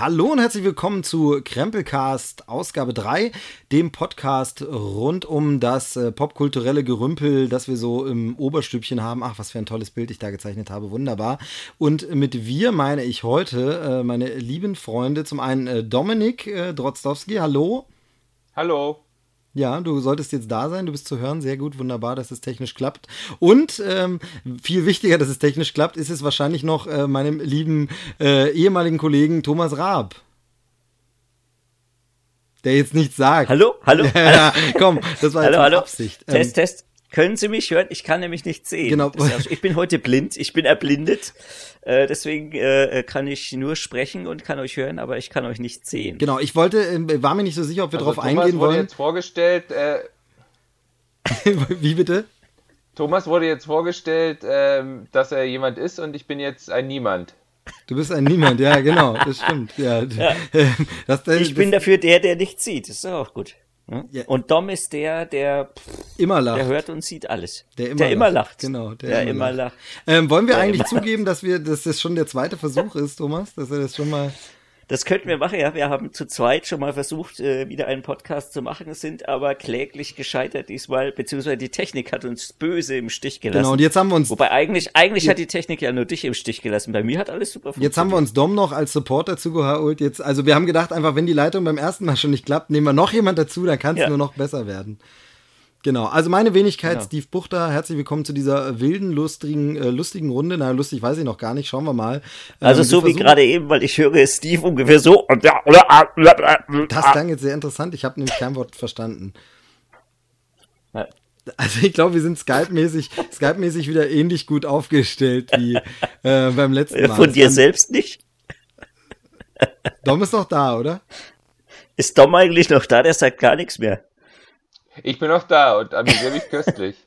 Hallo und herzlich willkommen zu Krempelcast Ausgabe 3, dem Podcast rund um das äh, popkulturelle Gerümpel, das wir so im Oberstübchen haben. Ach, was für ein tolles Bild ich da gezeichnet habe, wunderbar. Und mit wir meine ich heute äh, meine lieben Freunde, zum einen äh, Dominik äh, Drozdowski, hallo. Hallo. Ja, du solltest jetzt da sein, du bist zu hören, sehr gut, wunderbar, dass es technisch klappt. Und ähm, viel wichtiger, dass es technisch klappt, ist es wahrscheinlich noch äh, meinem lieben äh, ehemaligen Kollegen Thomas Raab. Der jetzt nichts sagt. Hallo, hallo. Ja, komm, das war hallo, jetzt hallo. Absicht. Test, Test. Können Sie mich hören? Ich kann nämlich nicht sehen. Genau. Ja- Ich bin heute blind, ich bin erblindet. Äh, deswegen äh, kann ich nur sprechen und kann euch hören, aber ich kann euch nicht sehen. Genau, ich wollte, äh, war mir nicht so sicher, ob wir Also drauf Thomas eingehen wurde wollen. jetzt vorgestellt, äh, Wie bitte? Thomas wurde jetzt vorgestellt, ähm, dass er jemand ist und ich bin jetzt ein Niemand. Du bist ein Niemand, ja, genau, das stimmt. Ja, Das, das, Ich bin das dafür der, der nicht sieht. Das ist doch auch gut. Hm? Ja. Und Dom ist der, der, pff, immer lacht. der hört und sieht alles. Der immer immer lacht. lacht. Genau, der der, immer immer lacht. Ähm, wollen wir Ja, eigentlich zugeben, dass wir, dass das schon der zweite Versuch ist, Thomas, dass er das schon mal. Das könnten wir machen, ja. Wir haben zu zweit schon mal versucht, äh, wieder einen Podcast zu machen, sind aber kläglich gescheitert diesmal, beziehungsweise die Technik hat uns böse im Stich gelassen. Genau, und jetzt haben wir uns, Wobei eigentlich, eigentlich hat die Technik ja nur dich im Stich gelassen. Bei mir hat alles super jetzt haben wir uns Dom noch als Support dazu geholt. Jetzt, also wir haben gedacht, einfach wenn die Leitung beim ersten Mal schon nicht klappt, nehmen wir noch jemand dazu, dann kann es Ja. nur noch besser werden. Genau, also meine Wenigkeit, Genau. Steve Buchter, herzlich willkommen zu dieser wilden, lustigen, äh, lustigen Runde. Na, lustig weiß ich noch gar nicht, schauen wir mal. Also Ähm, so wir wie gerade eben, weil ich höre Steve ungefähr so. und ja, oder, ah, Das ah. klang jetzt sehr interessant, ich habe nämlich kein Wort verstanden. Ja. Also ich glaube, wir sind Skype-mäßig Skype-mäßig wieder ähnlich gut aufgestellt wie äh, beim letzten Mal. Von dir kann- selbst nicht? Dom ist noch da, oder? Ist Dom eigentlich noch da? Der sagt gar nichts mehr. Ich bin noch da und amüsiere mich köstlich.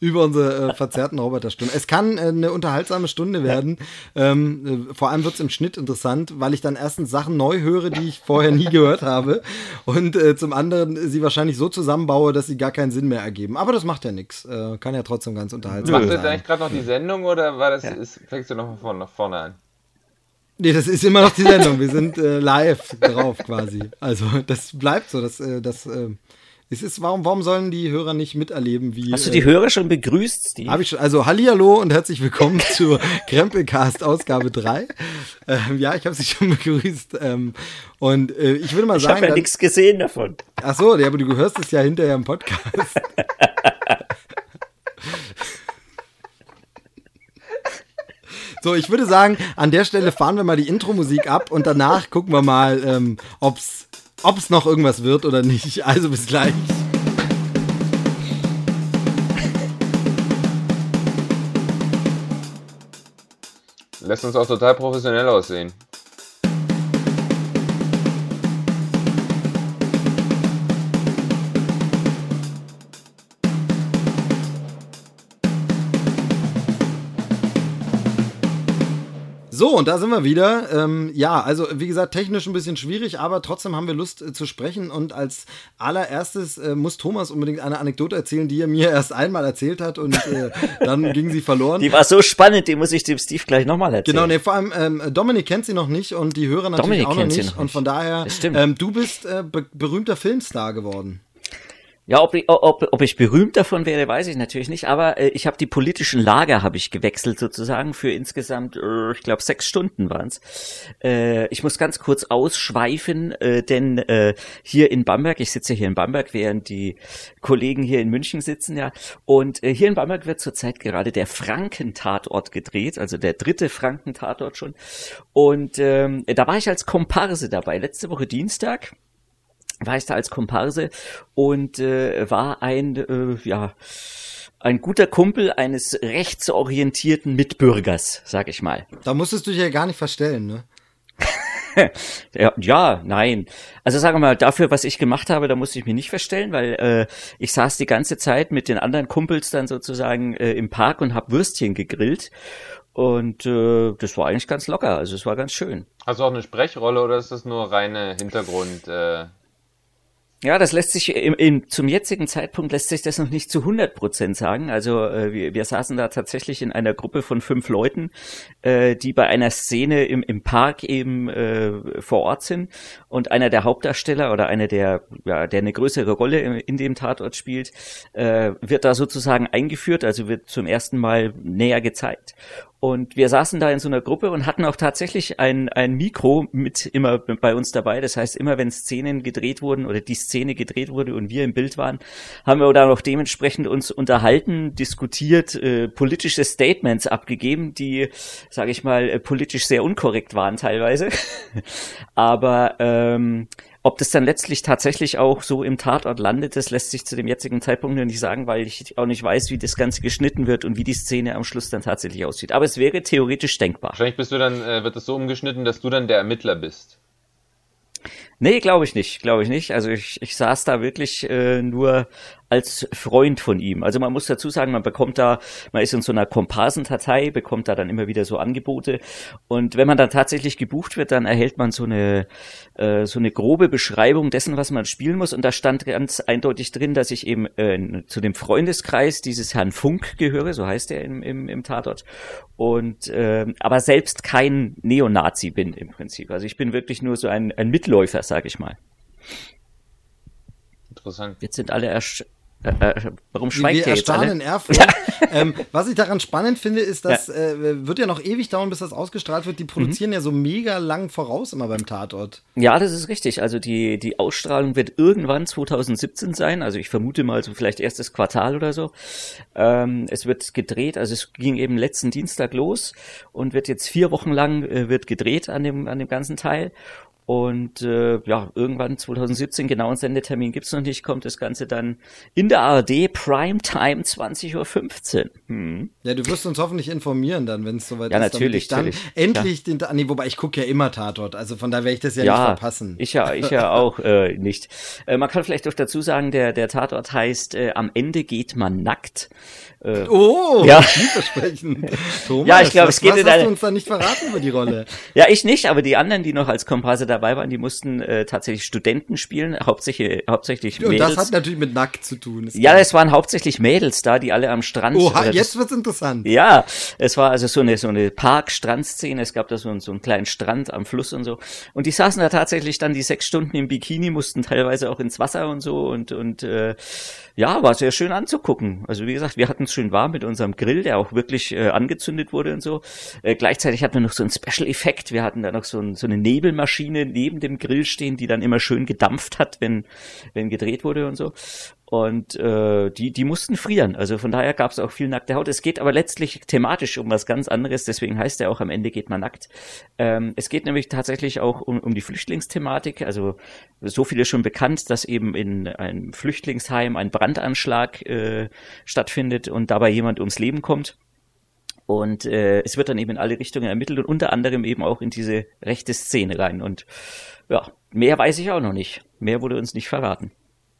Über unsere äh, verzerrten Roboterstunden. Es kann äh, eine unterhaltsame Stunde werden. Ähm, äh, vor allem wird es im Schnitt interessant, weil ich dann erstens Sachen neu höre, die ich vorher nie gehört habe. Und äh, zum anderen sie wahrscheinlich so zusammenbaue, dass sie gar keinen Sinn mehr ergeben. Aber das macht ja nichts. Äh, kann ja trotzdem ganz unterhaltsam Machst du jetzt sein. eigentlich gerade noch die Sendung oder war das, ist, fängst du noch von vorne, nach vorne an? Nee, das ist immer noch die Sendung. Wir sind äh, live drauf quasi. Also das bleibt so. Das, äh, das, äh, es ist, warum, warum sollen die Hörer nicht miterleben, wie. Hast du die Hörer schon begrüßt, Steve? Habe ich schon. Also Hallihallo und herzlich willkommen zur Krempelcast Ausgabe 3. Ähm, ja, ich habe Sie schon begrüßt. Ähm, und äh, ich würde mal ich habe sagen. ja dann- nichts gesehen davon. Ach so, ja, aber du hörst es ja hinterher im Podcast. So, ich würde sagen, an der Stelle fahren wir mal die Intro-Musik ab und danach gucken wir mal, ähm, ob's, ob's noch irgendwas wird oder nicht. Also bis gleich. Lässt uns auch total professionell aussehen. So, und da sind wir wieder. Ähm, ja, also wie gesagt, technisch ein bisschen schwierig, aber trotzdem haben wir Lust äh, zu sprechen. Und als allererstes äh, muss Thomas unbedingt eine Anekdote erzählen, die er mir erst einmal erzählt hat und äh, dann ging sie verloren. Die war so spannend, die muss ich dem Steve gleich nochmal erzählen. Genau, nee, vor allem ähm, Dominik kennt sie noch nicht und die Hörer natürlich Dominik auch noch nicht. noch Und von daher, ähm, du bist äh, be berühmter Filmstar geworden. Ja, ob ich, ob, ob ich berühmt davon wäre, weiß ich natürlich nicht, aber äh, ich habe die politischen Lager habe ich gewechselt sozusagen für insgesamt, äh, ich glaube, sechs Stunden waren's. Äh, ich muss ganz kurz ausschweifen, äh, denn äh, hier in Bamberg, ich sitze hier in Bamberg, während die Kollegen hier in München sitzen, ja, und äh, hier in Bamberg wird zurzeit gerade der Frankentatort gedreht, also der dritte Frankentatort schon. Und ähm, da war ich als Komparse dabei, letzte Woche Dienstag war ich da als Komparse und äh, war ein, äh, ja, ein guter Kumpel eines rechtsorientierten Mitbürgers, sag ich mal. Da musstest du dich ja gar nicht verstellen, ne? Ja, ja, nein. Also sagen wir mal, dafür, was ich gemacht habe, da musste ich mich nicht verstellen, weil äh, ich saß die ganze Zeit mit den anderen Kumpels dann sozusagen äh, im Park und hab Würstchen gegrillt. Und äh, das war eigentlich ganz locker, also es war ganz schön. Hast du auch eine Sprechrolle oder ist das nur reine Hintergrund? Äh, Ja, das lässt sich im, im, zum jetzigen Zeitpunkt lässt sich das noch nicht zu 100 Prozent sagen. Also äh, wir, wir saßen da tatsächlich in einer Gruppe von fünf Leuten, äh, die bei einer Szene im, im Park eben äh, vor Ort sind und einer der Hauptdarsteller oder einer der, ja, der eine größere Rolle in, in dem Tatort spielt, äh, wird da sozusagen eingeführt, also wird zum ersten Mal näher gezeigt. Und wir saßen da in so einer Gruppe und hatten auch tatsächlich ein, ein Mikro mit immer bei uns dabei. Das heißt, immer wenn Szenen gedreht wurden oder die Szene gedreht wurde und wir im Bild waren, haben wir da noch dementsprechend uns unterhalten, diskutiert, äh, politische Statements abgegeben, die, sage ich mal, äh, politisch sehr unkorrekt waren teilweise. Aber ähm, ob das dann letztlich tatsächlich auch so im Tatort landet, das lässt sich zu dem jetzigen Zeitpunkt noch nicht sagen, weil ich auch nicht weiß, wie das Ganze geschnitten wird und wie die Szene am Schluss dann tatsächlich aussieht. Aber es wäre theoretisch denkbar. Wahrscheinlich bist du dann, äh, wird es so umgeschnitten, dass du dann der Ermittler bist. Nee, glaube ich nicht, glaube ich nicht. Also ich, ich saß da wirklich äh, nur als Freund von ihm. Also man muss dazu sagen, man bekommt da, man ist in so einer Komparsendatei, bekommt da dann immer wieder so Angebote und wenn man dann tatsächlich gebucht wird, dann erhält man so eine äh, so eine grobe Beschreibung dessen, was man spielen muss und da stand ganz eindeutig drin, dass ich eben äh, zu dem Freundeskreis dieses Herrn Funk gehöre, so heißt er im, im, im Tatort und äh, aber selbst kein Neonazi bin im Prinzip. Also ich bin wirklich nur so ein, ein Mitläufer sag ich mal. Interessant. Jetzt sind alle ersch äh, äh, warum schweigt Wir ihr jetzt alle? in Erfurt. ähm, was ich daran spannend finde, ist, dass ja. äh, wird ja noch ewig dauern, bis das ausgestrahlt wird. Die mhm. produzieren mhm. ja so mega lang voraus immer beim Tatort. Ja, das ist richtig. Also die, die Ausstrahlung wird irgendwann 2017 sein. Also ich vermute mal so vielleicht erstes Quartal oder so. Ähm, es wird gedreht, also es ging eben letzten Dienstag los und wird jetzt vier Wochen lang äh, wird gedreht an dem, an dem ganzen Teil. Und äh, ja, irgendwann 2017, genauen Sendetermin gibt's noch nicht, kommt das Ganze dann in der ARD Primetime 20.15 Uhr. Hm. Ja, du wirst uns hoffentlich informieren dann, wenn es soweit ja, ist. Natürlich, dann natürlich. endlich ja. den, nee, wobei ich gucke ja immer Tatort, also von da werde ich das ja, ja, nicht verpassen. Ich ja, ich ja auch äh, nicht. Äh, man kann vielleicht doch dazu sagen, der, der Tatort heißt äh, Am Ende geht man nackt. Äh, oh, ja. vielversprechend. Thomas, ja, ich glaube, es geht was in hast eine... du uns da nicht verraten über die Rolle? ja, ich nicht, aber die anderen, die noch als Komparse dabei waren, die mussten äh, tatsächlich Studenten spielen, hauptsächlich, hauptsächlich ja, Mädels. Und das hat natürlich mit nackt zu tun. Ja, es waren hauptsächlich Mädels da, die alle am Strand. Oha, jetzt wird's interessant. Ja, es war also so eine so eine Park-Strand-Szene. Es gab da so, so einen kleinen Strand am Fluss und so. Und die saßen da tatsächlich dann die sechs Stunden im Bikini, mussten teilweise auch ins Wasser und so und und äh, ja, war sehr schön anzugucken. Also wie gesagt, wir hatten es schön warm mit unserem Grill, der auch wirklich äh, angezündet wurde und so. Äh, gleichzeitig hatten wir noch so einen Special-Effekt. Wir hatten da noch so, ein, so eine Nebelmaschine neben dem Grill stehen, die dann immer schön gedampft hat, wenn, wenn gedreht wurde und so. Und äh, die, die mussten frieren. Also von daher gab es auch viel nackte Haut. Es geht aber letztlich thematisch um was ganz anderes, deswegen heißt er auch am Ende geht man nackt. Ähm, es geht nämlich tatsächlich auch um, um die Flüchtlingsthematik. Also so viel ist schon bekannt, dass eben in einem Flüchtlingsheim ein Brandanschlag äh, stattfindet und dabei jemand ums Leben kommt. Und äh, es wird dann eben in alle Richtungen ermittelt und unter anderem eben auch in diese rechte Szene rein. Und ja, mehr weiß ich auch noch nicht. Mehr wurde uns nicht verraten.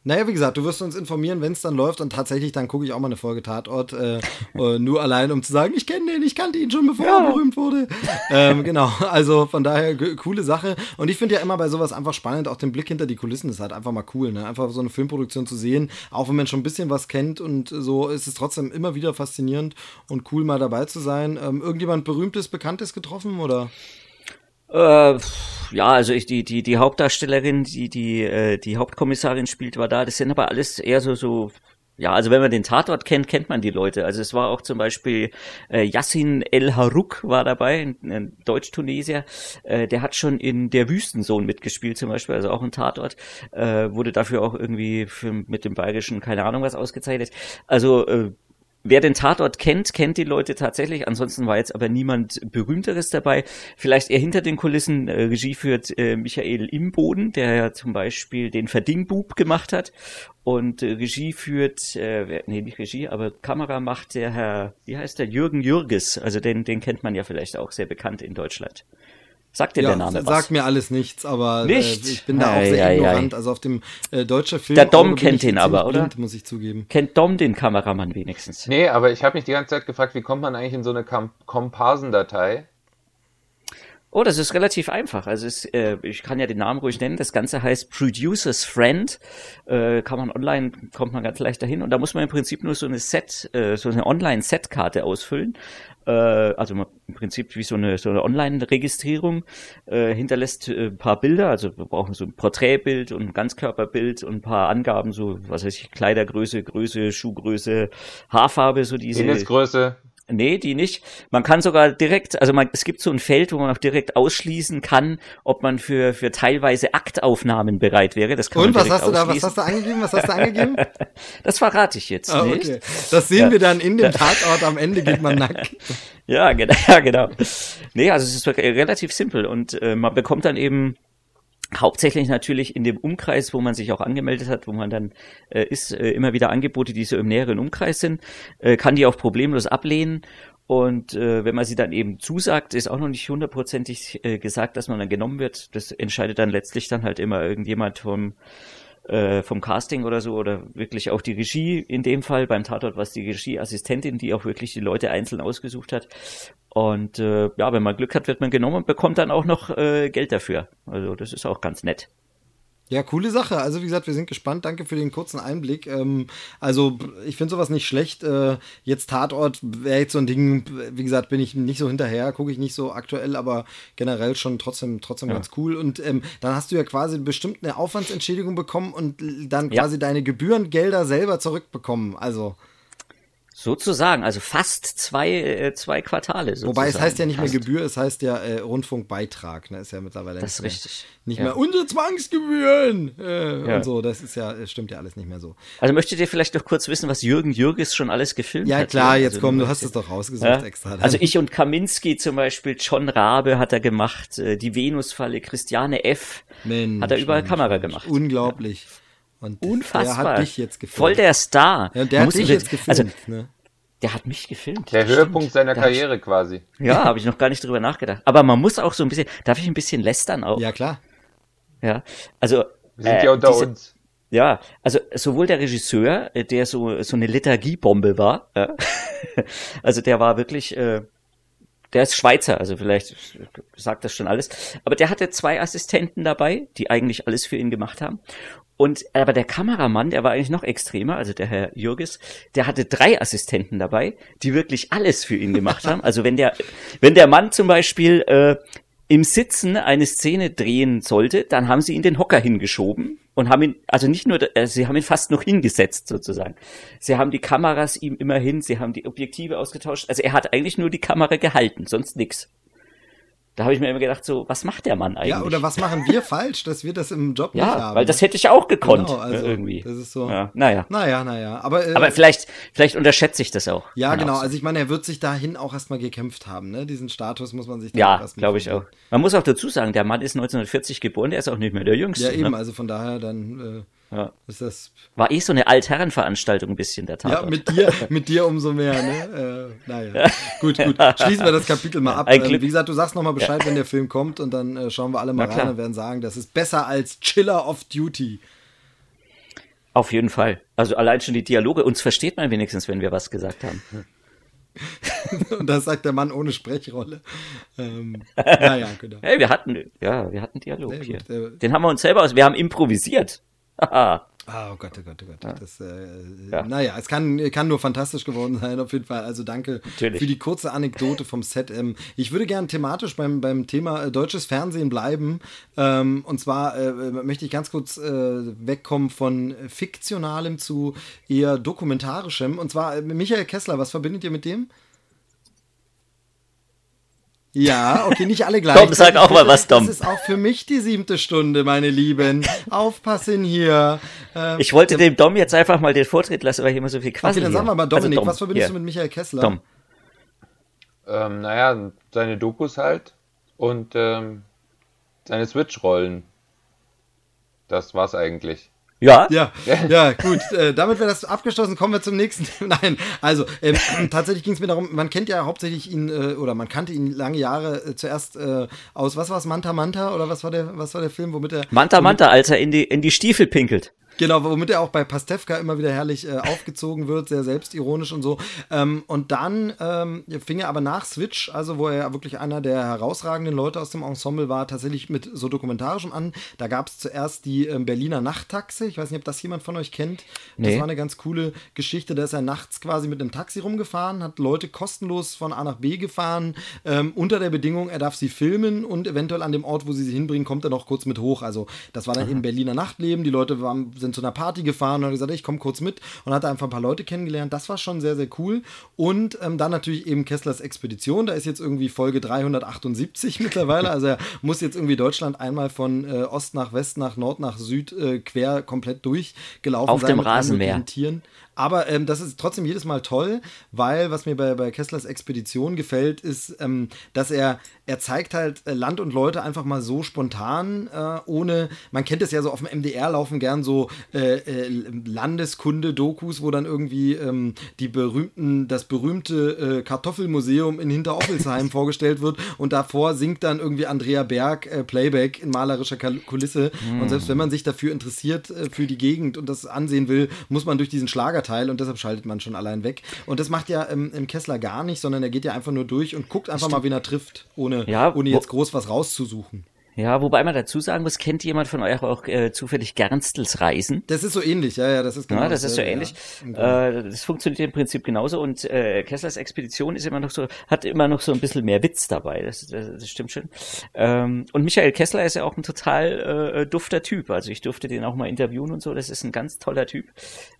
Naja, wie gesagt, du wirst uns informieren, wenn es dann läuft und tatsächlich dann gucke ich auch mal eine Folge Tatort, äh, äh, nur allein, um zu sagen, ich kenne den, ich kannte ihn schon, bevor ja. er berühmt wurde. ähm, genau, also von daher coole Sache. Und ich finde ja immer bei sowas einfach spannend, auch den Blick hinter die Kulissen ist halt einfach mal cool, ne? Einfach so eine Filmproduktion zu sehen, auch wenn man schon ein bisschen was kennt und so ist es trotzdem immer wieder faszinierend und cool mal dabei zu sein. Ähm, irgendjemand Berühmtes, Bekanntes getroffen oder? Äh, ja, also ich, die, die, die Hauptdarstellerin, die, die, äh, die Hauptkommissarin spielt, war da. Das sind aber alles eher so, so, ja, also wenn man den Tatort kennt, kennt man die Leute. Also es war auch zum Beispiel äh, Yassin El Harouk war dabei, ein, ein Deutsch-Tunesier. Äh, der hat schon in Der Wüstensohn mitgespielt zum Beispiel, also auch ein Tatort. Äh, wurde dafür auch irgendwie für, mit dem Bayerischen, keine Ahnung was, ausgezeichnet. Also äh, Wer den Tatort kennt, kennt die Leute tatsächlich. Ansonsten war jetzt aber niemand Berühmteres dabei. Vielleicht eher hinter den Kulissen. Äh, Regie führt äh, Michael Imboden, der ja zum Beispiel den Verdingbub gemacht hat. Und äh, Regie führt, äh, nee, nicht Regie, aber Kamera macht der Herr, wie heißt der, Jürgen Jürges. Also den, den kennt man ja vielleicht auch sehr bekannt in Deutschland. Sagt dir ja, der Name was? Sagt mir alles nichts, aber Nicht? Äh, ich bin da auch sehr ei, ignorant. Ei. Also auf dem äh, deutschen Film. Der Dom kennt ihn aber, blind, oder? Muss ich zugeben. Kennt Dom den Kameramann wenigstens? Nee, aber ich habe mich die ganze Zeit gefragt, wie kommt man eigentlich in so eine Kom Komparsendatei? Oh, das ist relativ einfach. Also es, äh, ich kann ja den Namen ruhig nennen. Das Ganze heißt Producer's Friend. Äh, kann man online, kommt man ganz leicht dahin. Und da muss man im Prinzip nur so eine Set, äh, so eine Online-Set-Karte ausfüllen. Äh, also im Prinzip wie so eine, so eine Online-Registrierung. Äh, hinterlässt äh, ein paar Bilder. Also wir brauchen so ein Porträtbild und ein Ganzkörperbild und ein paar Angaben, so was weiß ich, Kleidergröße, Größe, Schuhgröße, Haarfarbe, so diese. Penisgröße. Nee, die nicht. Man kann sogar direkt, also man, es gibt so ein Feld, wo man auch direkt ausschließen kann, ob man für, für teilweise Aktaufnahmen bereit wäre. Das kann Und man was hast du da, was hast du angegeben? Was hast du angegeben? Das verrate ich jetzt Ah, nicht. okay. Das sehen Ja. wir dann in dem Tatort. Am Ende geht man nackt. Ja, genau, ja, genau. Nee, also es ist relativ simpel und äh, man bekommt dann eben hauptsächlich natürlich in dem Umkreis, wo man sich auch angemeldet hat, wo man dann äh, ist, äh, immer wieder Angebote, die so im näheren Umkreis sind, äh, kann die auch problemlos ablehnen. Und äh, wenn man sie dann eben zusagt, ist auch noch nicht hundertprozentig äh, gesagt, dass man dann genommen wird. Das entscheidet dann letztlich dann halt immer irgendjemand vom äh, vom Casting oder so oder wirklich auch die Regie in dem Fall beim Tatort was die Regieassistentin, die auch wirklich die Leute einzeln ausgesucht hat. Und äh, ja, wenn man Glück hat, wird man genommen und bekommt dann auch noch äh, Geld dafür. Also das ist auch ganz nett. Ja, coole Sache. Also wie gesagt, wir sind gespannt. Danke für den kurzen Einblick. Ähm, also ich finde sowas nicht schlecht. Äh, jetzt Tatort wäre jetzt so ein Ding. Wie gesagt, bin ich nicht so hinterher, gucke ich nicht so aktuell, aber generell schon trotzdem trotzdem Ja. ganz cool. Und ähm, dann hast du ja quasi bestimmt eine Aufwandsentschädigung bekommen und dann Ja. quasi deine Gebührengelder selber zurückbekommen. Also Sozusagen, also fast zwei, äh, zwei Quartale. Sozusagen. wobei es heißt ja nicht mehr Fast. Gebühr, es heißt ja äh, Rundfunkbeitrag. Ne? Ist ja mittlerweile Das ist nicht mehr, richtig. nicht Ja. mehr unsere Zwangsgebühren äh, Ja. und so. Das ist ja stimmt ja alles nicht mehr so. Also möchtet ihr vielleicht noch kurz wissen, was Jürgen Jürges schon alles gefilmt Ja hat? klar, hier? jetzt Also, komm, du hast es doch rausgesucht Ja? extra. dann. Also ich und Kaminski zum Beispiel, John Rabe hat er gemacht, äh, die Venusfalle, Christiane F. Mensch, hat er überall Mensch, Kamera gemacht. Unglaublich. Und Unfassbar. der hat dich jetzt gefilmt. Voll der Star. ja, der Man hat dich jetzt gefilmt. Also, ne? der hat mich gefilmt. Der Höhepunkt stimmt. seiner Da hab ich- Karriere quasi. Ja, habe ich noch gar nicht drüber nachgedacht. Aber man muss auch so ein bisschen, darf ich ein bisschen lästern auch? Ja, klar. Ja. Also, Wir sind äh, ja unter diese- uns. Ja, also sowohl der Regisseur, äh, der so so eine Lethargiebombe war, ja, also der war wirklich, äh, der ist Schweizer, also vielleicht sagt das schon alles, aber der hatte zwei Assistenten dabei, die eigentlich alles für ihn gemacht haben. Und aber der Kameramann, der war eigentlich noch extremer, also der Herr Jürges, der hatte drei Assistenten dabei, die wirklich alles für ihn gemacht haben. Also wenn der wenn der Mann zum Beispiel äh, im Sitzen eine Szene drehen sollte, dann haben sie ihn den Hocker hingeschoben und haben ihn, also nicht nur, äh, sie haben ihn fast noch hingesetzt sozusagen. Sie haben die Kameras ihm immerhin, sie haben die Objektive ausgetauscht. Also er hat eigentlich nur die Kamera gehalten, sonst nix. Da habe ich mir immer gedacht, so, was macht der Mann eigentlich? Ja, oder was machen wir falsch, dass wir das im Job nicht Ja, haben? weil das hätte ich auch gekonnt, Genau, also, äh, irgendwie. das ist so- Ja, naja. Naja, naja. Aber, äh, Aber vielleicht, vielleicht unterschätze ich das auch. ja, genau. auch. Also ich meine, er wird sich dahin auch erstmal gekämpft haben. Ne? Diesen Status muss man sich Ja, glaube ich auch. Man muss auch dazu sagen, der Mann ist 1940 geboren, der ist auch nicht mehr der Jüngste. Ja, eben. Ne? Also von daher dann Ja. äh, ist das War eh so eine Altherrenveranstaltung ein bisschen, der Tatort. Ja, mit dir, mit dir umso mehr, ne? Äh, naja. Gut, gut. Schließen wir das Kapitel mal ab. Ähm, wie gesagt, du sagst nochmal Bescheid, wenn der Film kommt und dann äh, schauen wir alle mal Na rein klar. und werden sagen, das ist besser als Chiller of Duty. Auf jeden Fall. Also allein schon die Dialoge, uns versteht man wenigstens, wenn wir was gesagt haben. Und das sagt der Mann ohne Sprechrolle. Ähm, naja, genau. Hey, wir hatten, ja, wir hatten Dialog hier. gut, äh, Den haben wir uns selber aus, wir haben improvisiert. Ah, oh Gott, oh Gott, oh Gott. Das, äh, Ja. Naja, es kann, kann nur fantastisch geworden sein, auf jeden Fall. Also danke Natürlich. für die kurze Anekdote vom Set. Ähm, ich würde gerne thematisch beim, beim Thema äh, deutsches Fernsehen bleiben. Ähm, und zwar äh, möchte ich ganz kurz äh, wegkommen von fiktionalem zu eher dokumentarischem. Und zwar äh, Michael Kessler, was verbindet ihr mit dem? Ja, okay, nicht alle gleich. Tom, sag auch mal was, Tom. Das ist auch für mich die siebte Stunde, meine Lieben. Aufpassen hier. Ähm, Ich wollte dem Dom jetzt einfach mal den Vortritt lassen, weil ich immer so viel quasi Okay, dann sagen wir mal, Dominik, also Dom, was verbindest hier. du mit Michael Kessler? Dom. Ähm, naja, seine Dokus halt und ähm, seine Switch-Rollen. Das war's eigentlich. Ja? Ja, ja, gut. Äh, damit wäre das abgeschlossen. Kommen wir zum nächsten. Nein, also ähm, tatsächlich ging es mir darum, man kennt ja hauptsächlich ihn, äh, oder man kannte ihn lange Jahre äh, zuerst äh, aus, was war es, Manta Manta? Oder was war der, was war der Film, womit er. Manta womit- Manta, als er in die, in die Stiefel pinkelt. Genau, womit er auch bei Pastewka immer wieder herrlich äh, aufgezogen wird, sehr selbstironisch und so. Ähm, und dann ähm, fing er aber nach Switch, also wo er ja wirklich einer der herausragenden Leute aus dem Ensemble war, tatsächlich mit so dokumentarischem an. Da gab es zuerst die ähm, Berliner Nachttaxe. Ich weiß nicht, ob das jemand von euch kennt. Das war eine ganz coole Geschichte. Da ist er nachts quasi mit einem Taxi rumgefahren, hat Leute kostenlos von A nach B gefahren, ähm, unter der Bedingung, er darf sie filmen und eventuell an dem Ort, wo sie sie hinbringen, kommt er noch kurz mit hoch. Also das war dann Aha. eben Berliner Nachtleben. Die Leute waren, sind zu einer Party gefahren und haben gesagt, ich komme kurz mit und hat einfach ein paar Leute kennengelernt. Das war schon sehr, sehr cool. Und ähm, dann natürlich eben Kesslers Expedition. Da ist jetzt irgendwie Folge 378 mittlerweile. Also er muss jetzt irgendwie Deutschland einmal von äh, Ost nach West, nach Nord, nach Süd äh, quer komplett durchgelaufen Auf sein. Auf dem Rasenmäher. Aber ähm, das ist trotzdem jedes Mal toll, weil was mir bei, bei Kesslers Expedition gefällt, ist, ähm, dass er, er zeigt halt äh, Land und Leute einfach mal so spontan, äh, ohne, man kennt es ja so auf dem MDR laufen gern so äh, äh, Landeskunde-Dokus, wo dann irgendwie ähm, die berühmten, das berühmte äh, Kartoffelmuseum in Hinteroffelsheim vorgestellt wird und davor singt dann irgendwie Andrea Berg äh, Playback in malerischer Kulisse. Mm. Und selbst wenn man sich dafür interessiert, für die Gegend und das ansehen will, muss man durch diesen Schlager Teil und deshalb schaltet man schon allein weg. Und das macht ja im, im Kessler gar nicht, sondern er geht ja einfach nur durch und guckt einfach mal, wen er trifft, ohne, ja, ohne jetzt groß was rauszusuchen. Ja, wobei man dazu sagen muss, kennt jemand von euch auch äh, zufällig Gernstels Reisen? Das ist so ähnlich, ja, ja, das ist genau. Ja, das ist so ähnlich. Ja. Äh, das funktioniert im Prinzip genauso und äh, Kesslers Expedition ist immer noch so, hat immer noch so ein bisschen mehr Witz dabei. Das, das, das stimmt schon. Ähm, und Michael Kessler ist ja auch ein total äh, dufter Typ. Also ich durfte den auch mal interviewen und so. Das ist ein ganz toller Typ,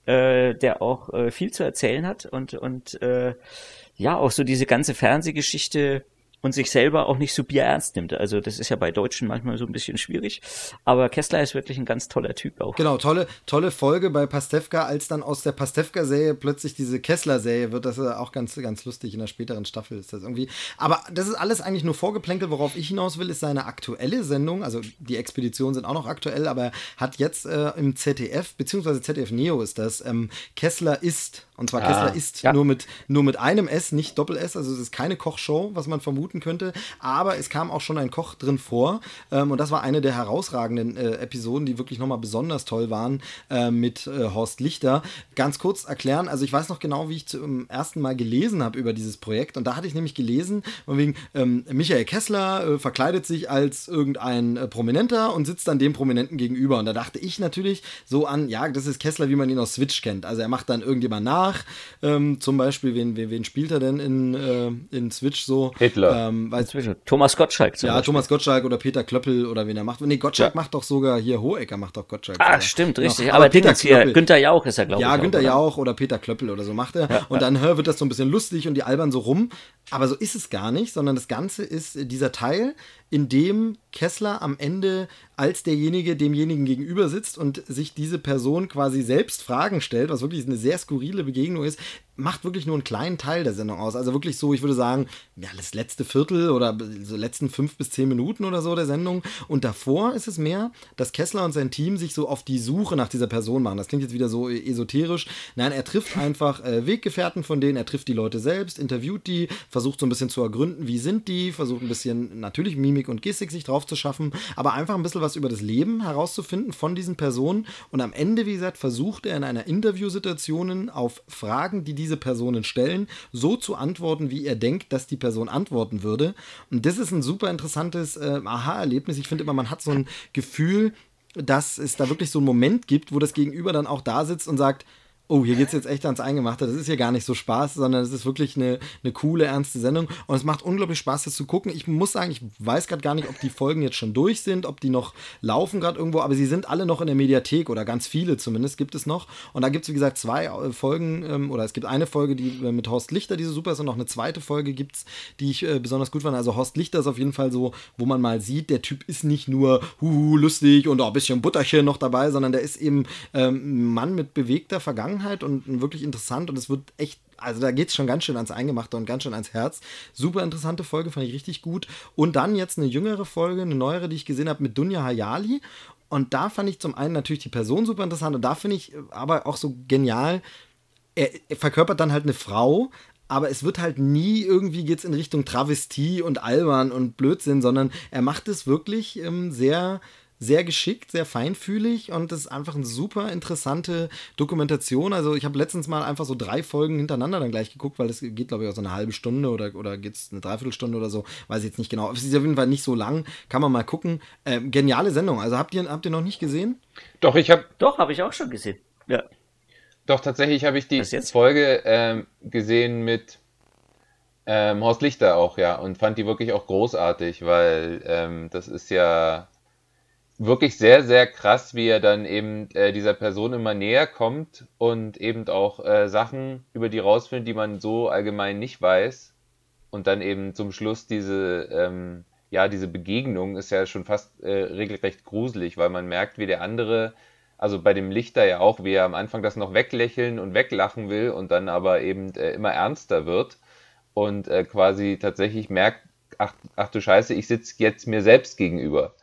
äh, der auch äh, viel zu erzählen hat und und äh, ja auch so diese ganze Fernsehgeschichte und sich selber auch nicht so bierernst nimmt. Also das ist ja bei Deutschen manchmal so ein bisschen schwierig. Aber Kessler ist wirklich ein ganz toller Typ auch. Genau, tolle, tolle Folge bei Pastewka, als dann aus der Pastewka-Serie plötzlich diese Kessler-Serie wird. Das ist auch ganz, ganz lustig. In der späteren Staffel ist das irgendwie. Aber das ist alles eigentlich nur vorgeplänkelt. Worauf ich hinaus will, ist seine aktuelle Sendung. Also die Expeditionen sind auch noch aktuell, aber er hat jetzt äh, im ZDF, beziehungsweise ZDF Neo ist das, ähm, Kessler ist. Und zwar ah, Kessler ist ja. nur, mit, nur mit einem S, nicht Doppel-S. Also es ist keine Kochshow, was man vermutet vermuten könnte. Aber es kam auch schon ein Koch drin vor. Ähm, und das war eine der herausragenden äh, Episoden, die wirklich nochmal besonders toll waren äh, mit äh, Horst Lichter. Ganz kurz erklären, also ich weiß noch genau, wie ich zum ersten Mal gelesen habe über dieses Projekt. Und da hatte ich nämlich gelesen, von wegen ähm, Michael Kessler äh, verkleidet sich als irgendein äh, Prominenter und sitzt dann dem Prominenten gegenüber. Und da dachte ich natürlich so an, ja, das ist Kessler, wie man ihn aus Switch kennt. Also er macht dann irgendjemand nach. Ähm, zum Beispiel, wen, wen, wen spielt er denn in, äh, in Switch so? Hitler. Ähm, weil, Thomas Gottschalk. ja, Beispiel. Thomas Gottschalk oder Peter Klöppel oder wen er macht. Nee, Gottschalk ja. macht doch sogar hier Hohecker macht doch Gottschalk. Ah, sogar. stimmt, richtig. Aber, aber Peter hier, Günther Jauch ist er, glaube ja, ich. Ja, Günther Jauch oder Peter Klöppel oder so macht er. Ja, und dann hör, wird das so ein bisschen lustig und die albern so rum. Aber so ist es gar nicht, sondern das Ganze ist dieser Teil, in dem Kessler am Ende als derjenige demjenigen gegenüber sitzt und sich diese Person quasi selbst Fragen stellt, was wirklich eine sehr skurrile Begegnung ist, macht wirklich nur einen kleinen Teil der Sendung aus. Also wirklich so, ich würde sagen, ja, das letzte Viertel oder so letzten fünf bis zehn Minuten oder so der Sendung. Und davor ist es mehr, dass Kessler und sein Team sich so auf die Suche nach dieser Person machen. Das klingt jetzt wieder so esoterisch. Nein, er trifft einfach äh, Weggefährten von denen, er trifft die Leute selbst, interviewt die, versucht so ein bisschen zu ergründen, wie sind die, versucht ein bisschen natürlich Mimik und Gestik sich drauf zu schaffen, aber einfach ein bisschen was über das Leben herauszufinden von diesen Personen. Und am Ende, wie gesagt, versucht er in einer Interviewsituation auf Fragen, die diese Personen stellen, so zu antworten, wie er denkt, dass die Person antworten würde. Und das ist ein super interessantes äh, Aha-Erlebnis. Ich finde immer, man hat so ein Gefühl, dass es da wirklich so einen Moment gibt, wo das Gegenüber dann auch da sitzt und sagt, oh, hier geht es jetzt echt ans Eingemachte. Das ist hier gar nicht so Spaß, sondern es ist wirklich eine, eine coole, ernste Sendung. Und es macht unglaublich Spaß, das zu gucken. Ich muss sagen, ich weiß gerade gar nicht, ob die Folgen jetzt schon durch sind, ob die noch laufen gerade irgendwo, aber sie sind alle noch in der Mediathek oder ganz viele zumindest gibt es noch. Und da gibt es, wie gesagt, zwei äh, Folgen ähm, oder es gibt eine Folge, die äh, mit Horst Lichter, die so super ist, und noch eine zweite Folge gibt es, die ich äh, besonders gut fand. Also Horst Lichter ist auf jeden Fall so, wo man mal sieht, der Typ ist nicht nur huhu, lustig und auch ein bisschen Butterchen noch dabei, sondern der ist eben ähm, ein Mann mit bewegter Vergangenheit und wirklich interessant und es wird echt also da geht es schon ganz schön ans Eingemachte und ganz schön ans Herz. Super interessante Folge, fand ich richtig gut. Und dann jetzt eine jüngere Folge, eine neuere, die ich gesehen habe mit Dunja Hayali. Und da fand ich zum einen natürlich die Person super interessant und da finde ich aber auch so genial, er, er, verkörpert dann halt eine Frau, aber es wird halt nie irgendwie geht's in Richtung Travestie und albern und Blödsinn, sondern er macht es wirklich ähm, sehr sehr geschickt, sehr feinfühlig und es ist einfach eine super interessante Dokumentation. Also ich habe letztens mal einfach so drei Folgen hintereinander dann gleich geguckt, weil das geht, glaube ich, auch so eine halbe Stunde oder, oder geht es eine Dreiviertelstunde oder so. Weiß ich jetzt nicht genau. Es ist auf jeden Fall nicht so lang. Kann man mal gucken. Ähm, geniale Sendung. Also habt ihr, habt ihr noch nicht gesehen? Doch, ich habe. Doch, habe ich auch schon gesehen. Ja. Doch, tatsächlich habe ich die Folge ähm, gesehen mit ähm, Horst Lichter auch, ja, und fand die wirklich auch großartig, weil ähm, das ist ja wirklich sehr, sehr krass, wie er dann eben äh, dieser Person immer näher kommt und eben auch äh, Sachen über die rausfindet, die man so allgemein nicht weiß. Und dann eben zum Schluss diese, ähm, ja, diese Begegnung ist ja schon fast äh, regelrecht gruselig, weil man merkt, wie der andere, also bei dem Lichter ja auch, wie er am Anfang das noch weglächeln und weglachen will und dann aber eben äh, immer ernster wird und äh, quasi tatsächlich merkt, ach, ach du Scheiße, ich sitze jetzt mir selbst gegenüber.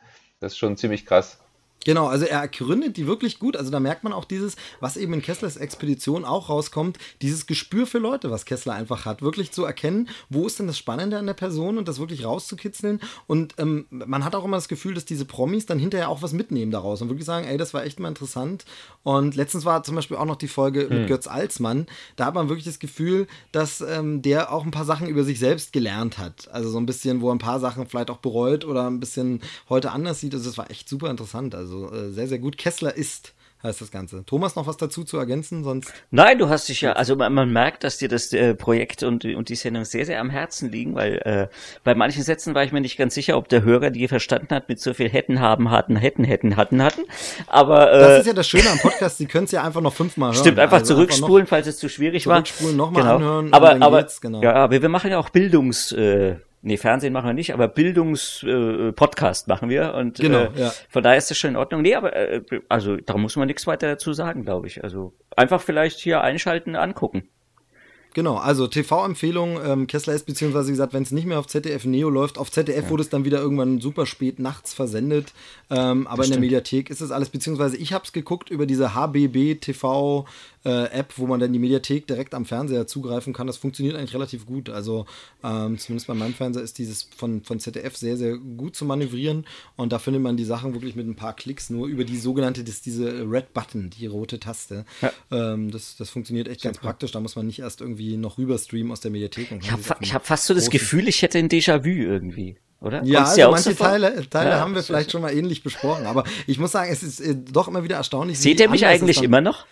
Das ist schon ziemlich krass. Genau, also er gründet die wirklich gut. Also da merkt man auch dieses, was eben in Kesslers Expedition auch rauskommt, dieses Gespür für Leute, was Kessler einfach hat. Wirklich zu erkennen, wo ist denn das Spannende an der Person und das wirklich rauszukitzeln. Und ähm, man hat auch immer das Gefühl, dass diese Promis dann hinterher auch was mitnehmen daraus und wirklich sagen, ey, das war echt mal interessant. Und letztens war zum Beispiel auch noch die Folge hm. mit Götz Alsmann. Da hat man wirklich das Gefühl, dass ähm, der auch ein paar Sachen über sich selbst gelernt hat. Also so ein bisschen, wo er ein paar Sachen vielleicht auch bereut oder ein bisschen heute anders sieht. Also das war echt super interessant. Also also äh, sehr, sehr gut. Kessler ist heißt das Ganze. Thomas, noch was dazu zu ergänzen? Sonst. Nein, du hast dich ja, also man, man merkt, dass dir das äh, Projekt und, und die Sendung sehr, sehr am Herzen liegen, weil äh, bei manchen Sätzen war ich mir nicht ganz sicher, ob der Hörer die verstanden hat mit so viel hätten, haben, hatten, hätten, hätten, hatten, hatten. Aber äh, das ist ja das Schöne am Podcast, Sie können es ja einfach noch fünfmal hören. Stimmt, einfach also zurückspulen, einfach falls es zu schwierig zurückspulen, war. Zurückspulen, nochmal genau. anhören. Aber, aber, genau. ja, aber wir machen ja auch Bildungs. Äh, Nee, Fernsehen machen wir nicht, aber Bildungspodcast äh, machen wir. Und genau, äh, ja. von daher ist das schon in Ordnung. Nee, aber äh, also da muss man nichts weiter dazu sagen, glaube ich. Also einfach vielleicht hier einschalten, angucken. Genau, also TV-Empfehlung, ähm, Kessler ist, beziehungsweise gesagt, wenn es nicht mehr auf ZDF Neo läuft, auf ZDF ja. wurde es dann wieder irgendwann super spät nachts versendet, ähm, aber in der Mediathek ist es alles, beziehungsweise ich habe es geguckt über diese HBB TV äh, App, wo man dann die Mediathek direkt am Fernseher zugreifen kann. Das funktioniert eigentlich relativ gut. Also ähm, zumindest bei meinem Fernseher ist dieses von, von ZDF sehr, sehr gut zu manövrieren und da findet man die Sachen wirklich mit ein paar Klicks nur über die sogenannte, das, diese Red Button, die rote Taste. Ja. Ähm, das, das funktioniert echt Super. ganz praktisch. Da muss man nicht erst irgendwie noch rüber streamen aus der Mediathek. ich habe hab fast so das Gefühl, ich hätte ein Déjà-vu irgendwie oder? Ja, also manche Teile, Teile ja, haben wir vielleicht schon mal ähnlich besprochen, aber ich muss sagen, es ist äh, doch immer wieder erstaunlich. Seht ihr mich eigentlich immer noch?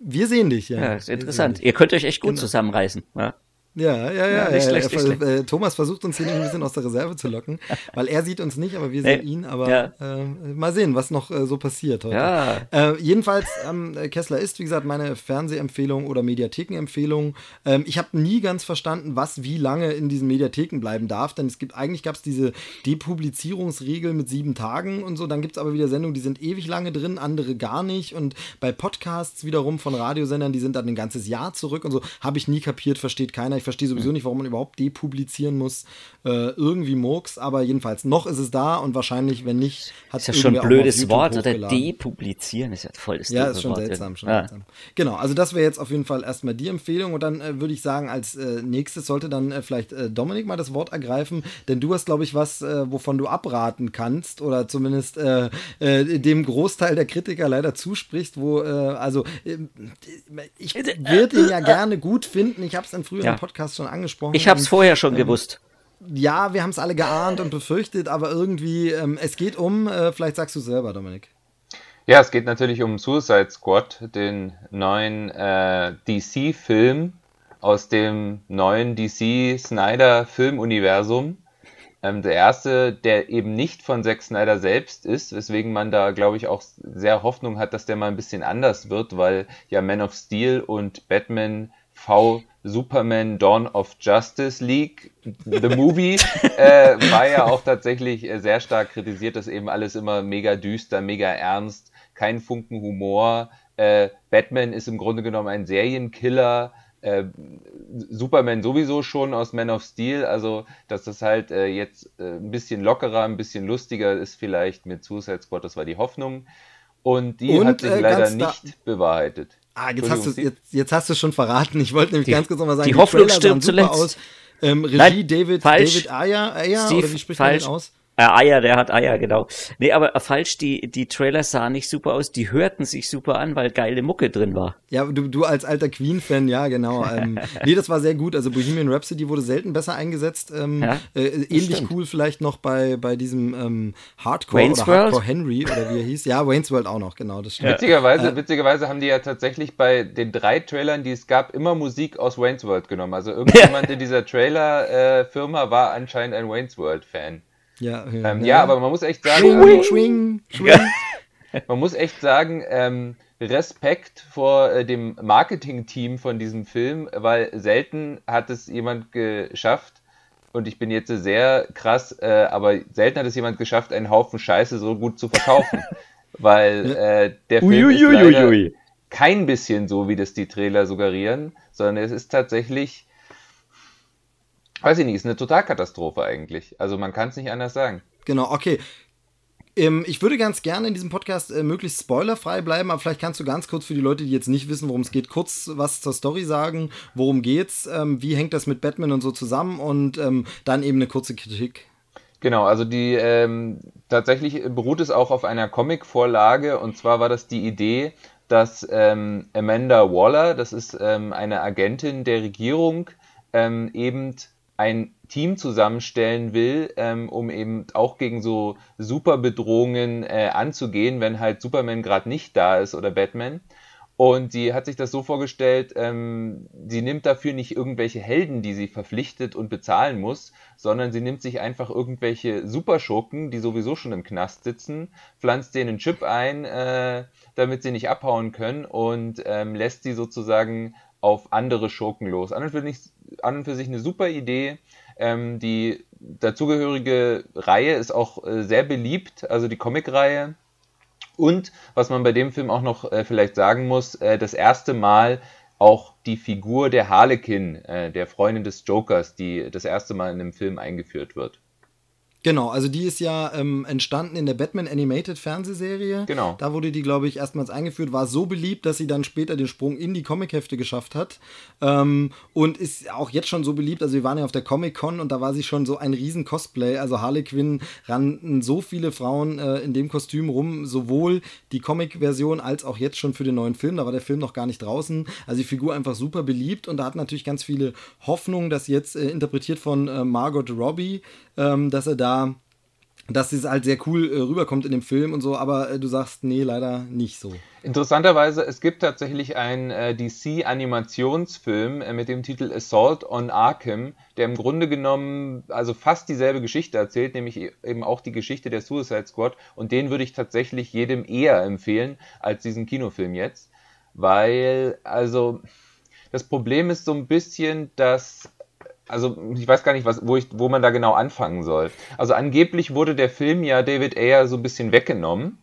Wir sehen dich, ja. Ja, ist interessant. Ihr könnt euch echt gut genau. zusammenreißen. Ja? Ja, ja, ja. ja, nicht schlecht, nicht schlecht. Äh, Thomas versucht uns hier ein bisschen aus der Reserve zu locken, weil er sieht uns nicht, aber wir sehen ihn. Aber ja. äh, mal sehen, was noch äh, so passiert heute. Ja. Äh, jedenfalls, ähm, Kessler ist, wie gesagt, meine Fernsehempfehlung oder Mediathekenempfehlung. Ähm, ich habe nie ganz verstanden, was wie lange in diesen Mediatheken bleiben darf, denn es gibt eigentlich gab es diese Depublizierungsregel mit sieben Tagen und so. Dann gibt es aber wieder Sendungen, die sind ewig lange drin, andere gar nicht. Und bei Podcasts wiederum von Radiosendern, die sind dann ein ganzes Jahr zurück und so. Habe ich nie kapiert, versteht keiner. Ich verstehe sowieso nicht, warum man überhaupt depublizieren muss. Äh, irgendwie Murks, aber jedenfalls noch ist es da und wahrscheinlich, wenn nicht, hat es ja schon ein blödes Wort oder depublizieren ist ja voll das Ja, ist schon Wort seltsam, schon ja. seltsam. Genau, also das wäre jetzt auf jeden Fall erstmal die Empfehlung und dann äh, würde ich sagen, als äh, nächstes sollte dann äh, vielleicht äh, Dominik mal das Wort ergreifen, denn du hast, glaube ich, was, äh, wovon du abraten kannst oder zumindest dem Großteil der Kritiker leider zusprichst, wo, also ich würde ihn ja gerne gut finden. Ich habe es in früheren ja. Podcast schon angesprochen. Ich habe es vorher schon ähm, gewusst. Ja, wir haben es alle geahnt und befürchtet, aber irgendwie, ähm, es geht um, äh, vielleicht sagst du selber, Dominik. Ja, es geht natürlich um Suicide Squad, den neuen äh, DC-Film aus dem neuen DC-Snyder-Filmuniversum. Ähm, der erste, der eben nicht von Zack Snyder selbst ist, weswegen man da, glaube ich, auch sehr Hoffnung hat, dass der mal ein bisschen anders wird, weil ja Man of Steel und Batman V Superman Dawn of Justice League, the movie, äh, war ja auch tatsächlich äh, sehr stark kritisiert, dass eben alles immer mega düster, mega ernst, kein Funken Humor. Äh, Batman ist im Grunde genommen ein Serienkiller. Äh, Superman sowieso schon aus Man of Steel, also dass das halt äh, jetzt äh, ein bisschen lockerer, ein bisschen lustiger ist vielleicht mit Suicide Squad, das war die Hoffnung. Und die Und, hat sich leider nicht bewahrheitet. Ah, jetzt hast, du, jetzt, jetzt hast du schon verraten. Ich wollte nämlich die, ganz kurz nochmal sagen, die, die Hoffnung stirbt zuletzt. Aus. Ähm, Regie Nein, David, falsch. David Ayer, Ayer Steve, oder wie spricht falsch. man den aus? Äh, Eier, der hat Eier, genau. Nee, aber falsch, die, die Trailer sahen nicht super aus, die hörten sich super an, weil geile Mucke drin war. Ja, du, du als alter Queen-Fan, ja, genau. Ähm, nee, das war sehr gut. Also Bohemian Rhapsody wurde selten besser eingesetzt. Ähm, ja, äh, ähnlich stimmt. cool vielleicht noch bei, bei diesem ähm, Hardcore Wayne's oder Hardcore Henry oder wie er hieß. Ja, Wayne's World auch noch, genau, das stimmt. Witzigerweise, äh, witzigerweise haben die ja tatsächlich bei den drei Trailern, die es gab, immer Musik aus Wayne's World genommen. Also irgendjemand in dieser Trailer-Firma äh, war anscheinend ein Wayne's World-Fan. Ja, ja, ähm, ja, aber man muss echt sagen. Schwing, schwing, schwing. man muss echt sagen, ähm, Respekt vor äh, dem Marketing-Team von diesem Film, weil selten hat es jemand geschafft, und ich bin jetzt sehr krass, äh, aber selten hat es jemand geschafft, einen Haufen Scheiße so gut zu verkaufen. weil äh, der Film ui, ist kein bisschen so, wie das die Trailer suggerieren, sondern es ist tatsächlich Weiß ich nicht, ist eine Totalkatastrophe eigentlich. Also man kann es nicht anders sagen. Genau, okay. Ähm, ich würde ganz gerne in diesem Podcast äh, möglichst spoilerfrei bleiben, aber vielleicht kannst du ganz kurz für die Leute, die jetzt nicht wissen, worum es geht, kurz was zur Story sagen. Worum geht's? Ähm, wie hängt das mit Batman und so zusammen? Und ähm, dann eben eine kurze Kritik. Genau, also die ähm, tatsächlich beruht es auch auf einer Comic-Vorlage und zwar war das die Idee, dass ähm, Amanda Waller, das ist ähm, eine Agentin der Regierung, eben ein Team zusammenstellen will, ähm, um eben auch gegen so Superbedrohungen äh, anzugehen, wenn halt Superman gerade nicht da ist oder Batman. Und sie hat sich das so vorgestellt, ähm, sie nimmt dafür nicht irgendwelche Helden, die sie verpflichtet und bezahlen muss, sondern sie nimmt sich einfach irgendwelche Superschurken, die sowieso schon im Knast sitzen, pflanzt denen einen Chip ein, äh, damit sie nicht abhauen können und ähm, lässt sie sozusagen auf andere Schurken los. An und für sich, an und für sich eine super Idee. Ähm, die dazugehörige Reihe ist auch äh, sehr beliebt, also die Comic-Reihe. Und was man bei dem Film auch noch äh, vielleicht sagen muss, äh, das erste Mal auch die Figur der Harlequin, äh, der Freundin des Jokers, die das erste Mal in einem Film eingeführt wird. Genau, also die ist ja ähm, entstanden in der Batman Animated Fernsehserie. Genau. Da wurde die, glaube ich, erstmals eingeführt, war so beliebt, dass sie dann später den Sprung in die Comichefte geschafft hat. Ähm, und ist auch jetzt schon so beliebt. Also wir waren ja auf der Comic-Con und da war sie schon so ein riesen Cosplay. Also Harley Quinn rannten so viele Frauen äh, in dem Kostüm rum, sowohl die Comic-Version als auch jetzt schon für den neuen Film. Da war der Film noch gar nicht draußen. Also die Figur einfach super beliebt und da hat natürlich ganz viele Hoffnungen, dass jetzt äh, interpretiert von äh, Margot Robbie, ähm, dass er da dass es halt sehr cool äh, rüberkommt in dem Film und so, aber äh, du sagst, nee, leider nicht so. Interessanterweise, es gibt tatsächlich einen äh, DC-Animationsfilm äh, mit dem Titel Assault on Arkham, der im Grunde genommen also fast dieselbe Geschichte erzählt, nämlich e-, eben auch die Geschichte der Suicide Squad und den würde ich tatsächlich jedem eher empfehlen als diesen Kinofilm jetzt, weil also das Problem ist so ein bisschen, dass also ich weiß gar nicht, was, wo, ich, wo man da genau anfangen soll. Also angeblich wurde der Film ja David Ayer so ein bisschen weggenommen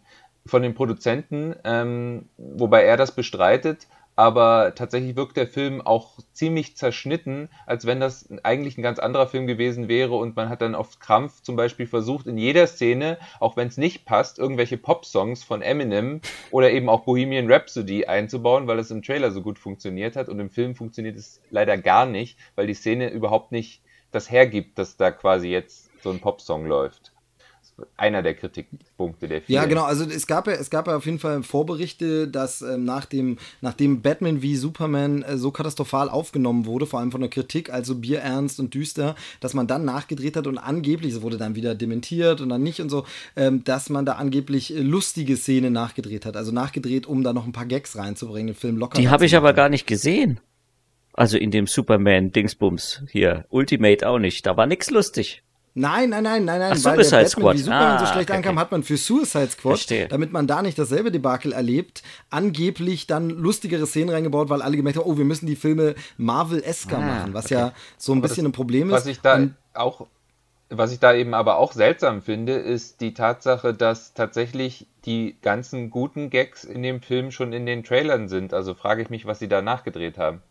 von den Produzenten, ähm, wobei er das bestreitet aber tatsächlich wirkt der Film auch ziemlich zerschnitten, als wenn das eigentlich ein ganz anderer Film gewesen wäre und man hat dann auf Krampf zum Beispiel versucht, in jeder Szene, auch wenn es nicht passt, irgendwelche Pop-Songs von Eminem oder eben auch Bohemian Rhapsody einzubauen, weil es im Trailer so gut funktioniert hat. Und im Film funktioniert es leider gar nicht, weil die Szene überhaupt nicht das hergibt, dass da quasi jetzt so ein Popsong läuft einer der Kritikpunkte der vielen. Ja, genau. Also es gab ja, es gab ja auf jeden Fall Vorberichte, dass ähm, nach dem, nachdem Batman wie Superman äh, so katastrophal aufgenommen wurde, vor allem von der Kritik, also bierernst und düster, dass man dann nachgedreht hat und angeblich, es wurde dann wieder dementiert und dann nicht und so, ähm, dass man da angeblich äh, lustige Szenen nachgedreht hat. Also nachgedreht, um da noch ein paar Gags reinzubringen, den Film locker. Die habe ich aber gar nicht gesehen. Also in dem Superman-Dingsbums hier. Ultimate auch nicht. Da war nichts lustig. Nein, nein, nein, nein, nein. Ach, weil Suicide der Batman wie Superman ah, so schlecht okay, ankam, hat man für Suicide Squad, Verstehe. damit man da nicht dasselbe Debakel erlebt, angeblich dann lustigere Szenen reingebaut, weil alle gemerkt haben, oh, wir müssen die Filme Marvel-esker ah, machen, was okay. ja so ein aber bisschen das, ein Problem ist. Was ich da Und, auch was ich da eben aber auch seltsam finde, ist die Tatsache, dass tatsächlich die ganzen guten Gags in dem Film schon in den Trailern sind. Also frage ich mich, was sie da nachgedreht haben.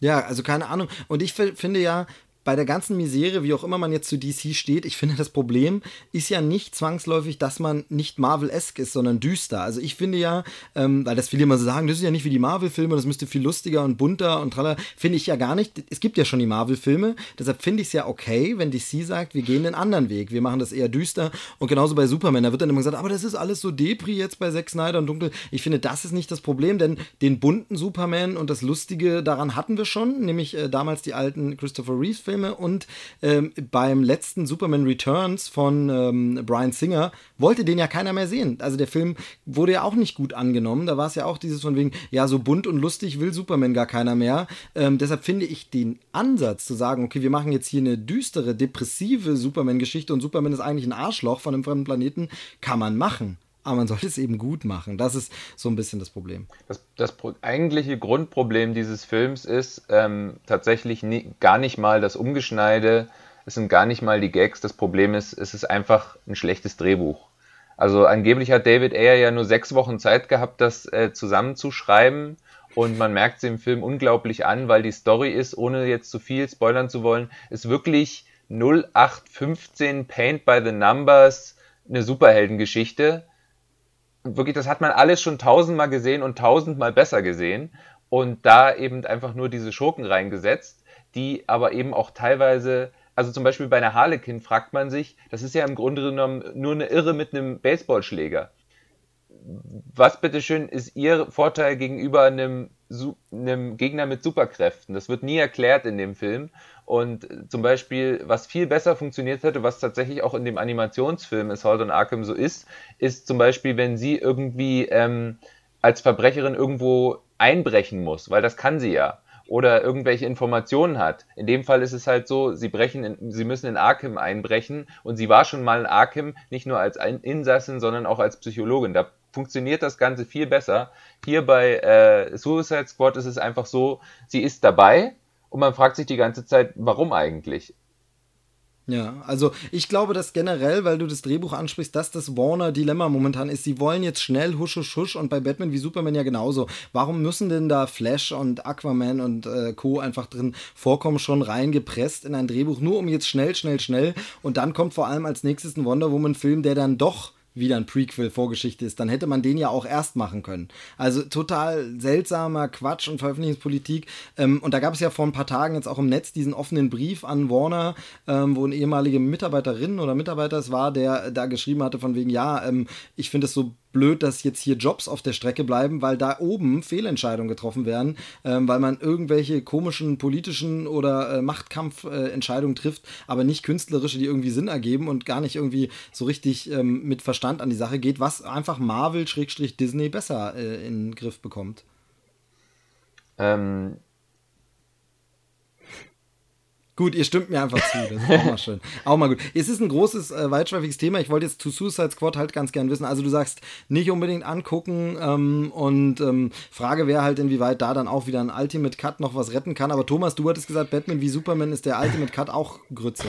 Ja, also keine Ahnung. Und ich finde ja, bei der ganzen Misere, wie auch immer man jetzt zu DC steht, ich finde, das Problem ist ja nicht zwangsläufig, dass man nicht Marvel-esque ist, sondern düster. Also ich finde ja, ähm, weil das viele immer so sagen, das ist ja nicht wie die Marvel-Filme, das müsste viel lustiger und bunter und tralala, finde ich ja gar nicht. Es gibt ja schon die Marvel-Filme, deshalb finde ich es ja okay, wenn DC sagt, wir gehen den anderen Weg, wir machen das eher düster und genauso bei Superman, da wird dann immer gesagt, aber das ist alles so Depri jetzt bei Zack Snyder und dunkel. Ich finde, das ist nicht das Problem, denn den bunten Superman und das Lustige daran hatten wir schon, nämlich äh, damals die alten Christopher Reeves-Filme und ähm, beim letzten Superman Returns von ähm, Brian Singer wollte den ja keiner mehr sehen. Also der Film wurde ja auch nicht gut angenommen. Da war es ja auch dieses von wegen, ja, so bunt und lustig will Superman gar keiner mehr. Ähm, deshalb finde ich den Ansatz zu sagen, okay, wir machen jetzt hier eine düstere, depressive Superman-Geschichte und Superman ist eigentlich ein Arschloch von einem fremden Planeten, kann man machen aber man sollte es eben gut machen. Das ist so ein bisschen das Problem. Das, das eigentliche Grundproblem dieses Films ist ähm, tatsächlich nie, gar nicht mal das Umgeschneide, es sind gar nicht mal die Gags. Das Problem ist, es ist einfach ein schlechtes Drehbuch. Also angeblich hat David Ayer ja nur sechs Wochen Zeit gehabt, das äh, zusammenzuschreiben. Und man merkt es im Film unglaublich an, weil die Story ist, ohne jetzt zu viel spoilern zu wollen, ist wirklich 0815 Paint by the Numbers eine Superheldengeschichte wirklich, das hat man alles schon tausendmal gesehen und tausendmal besser gesehen und da eben einfach nur diese Schurken reingesetzt, die aber eben auch teilweise, also zum Beispiel bei einer Harlequin fragt man sich, das ist ja im Grunde genommen nur eine Irre mit einem Baseballschläger. Was bitteschön ist ihr Vorteil gegenüber einem, einem Gegner mit Superkräften? Das wird nie erklärt in dem Film. Und zum Beispiel, was viel besser funktioniert hätte, was tatsächlich auch in dem Animationsfilm Assault on Arkham so ist, ist zum Beispiel, wenn sie irgendwie ähm, als Verbrecherin irgendwo einbrechen muss, weil das kann sie ja oder irgendwelche Informationen hat. In dem Fall ist es halt so, sie brechen, in, sie müssen in Arkham einbrechen und sie war schon mal in Arkham nicht nur als Insassin, sondern auch als Psychologin. Da funktioniert das Ganze viel besser. Hier bei äh, Suicide Squad ist es einfach so, sie ist dabei, und man fragt sich die ganze Zeit, warum eigentlich? Ja, also ich glaube, dass generell, weil du das Drehbuch ansprichst, dass das Warner-Dilemma momentan ist. Sie wollen jetzt schnell husch, husch, husch und bei Batman wie Superman ja genauso. Warum müssen denn da Flash und Aquaman und äh, Co. einfach drin vorkommen, schon reingepresst in ein Drehbuch, nur um jetzt schnell, schnell, schnell und dann kommt vor allem als nächstes ein Wonder Woman-Film, der dann doch wieder ein Prequel-Vorgeschichte ist, dann hätte man den ja auch erst machen können. Also total seltsamer Quatsch und Veröffentlichungspolitik. Ähm, und da gab es ja vor ein paar Tagen jetzt auch im Netz diesen offenen Brief an Warner, ähm, wo eine ehemalige Mitarbeiterin oder Mitarbeiter es war, der da geschrieben hatte von wegen, ja, ähm, ich finde es so blöd, dass jetzt hier Jobs auf der Strecke bleiben, weil da oben Fehlentscheidungen getroffen werden, ähm, weil man irgendwelche komischen politischen oder äh, Machtkampfentscheidungen äh, trifft, aber nicht künstlerische, die irgendwie Sinn ergeben und gar nicht irgendwie so richtig ähm, mit Verstand an die Sache geht, was einfach Marvel-Disney besser äh, in den Griff bekommt. Ähm, Gut, ihr stimmt mir einfach zu. Das ist auch mal schön. Auch mal gut. Es ist ein großes, äh, weitschweifiges Thema. Ich wollte jetzt zu Suicide Squad halt ganz gern wissen. Also du sagst, nicht unbedingt angucken ähm, und ähm, Frage wäre halt, inwieweit da dann auch wieder ein Ultimate Cut noch was retten kann. Aber Thomas, du hattest gesagt, Batman wie Superman ist der Ultimate Cut auch Grütze.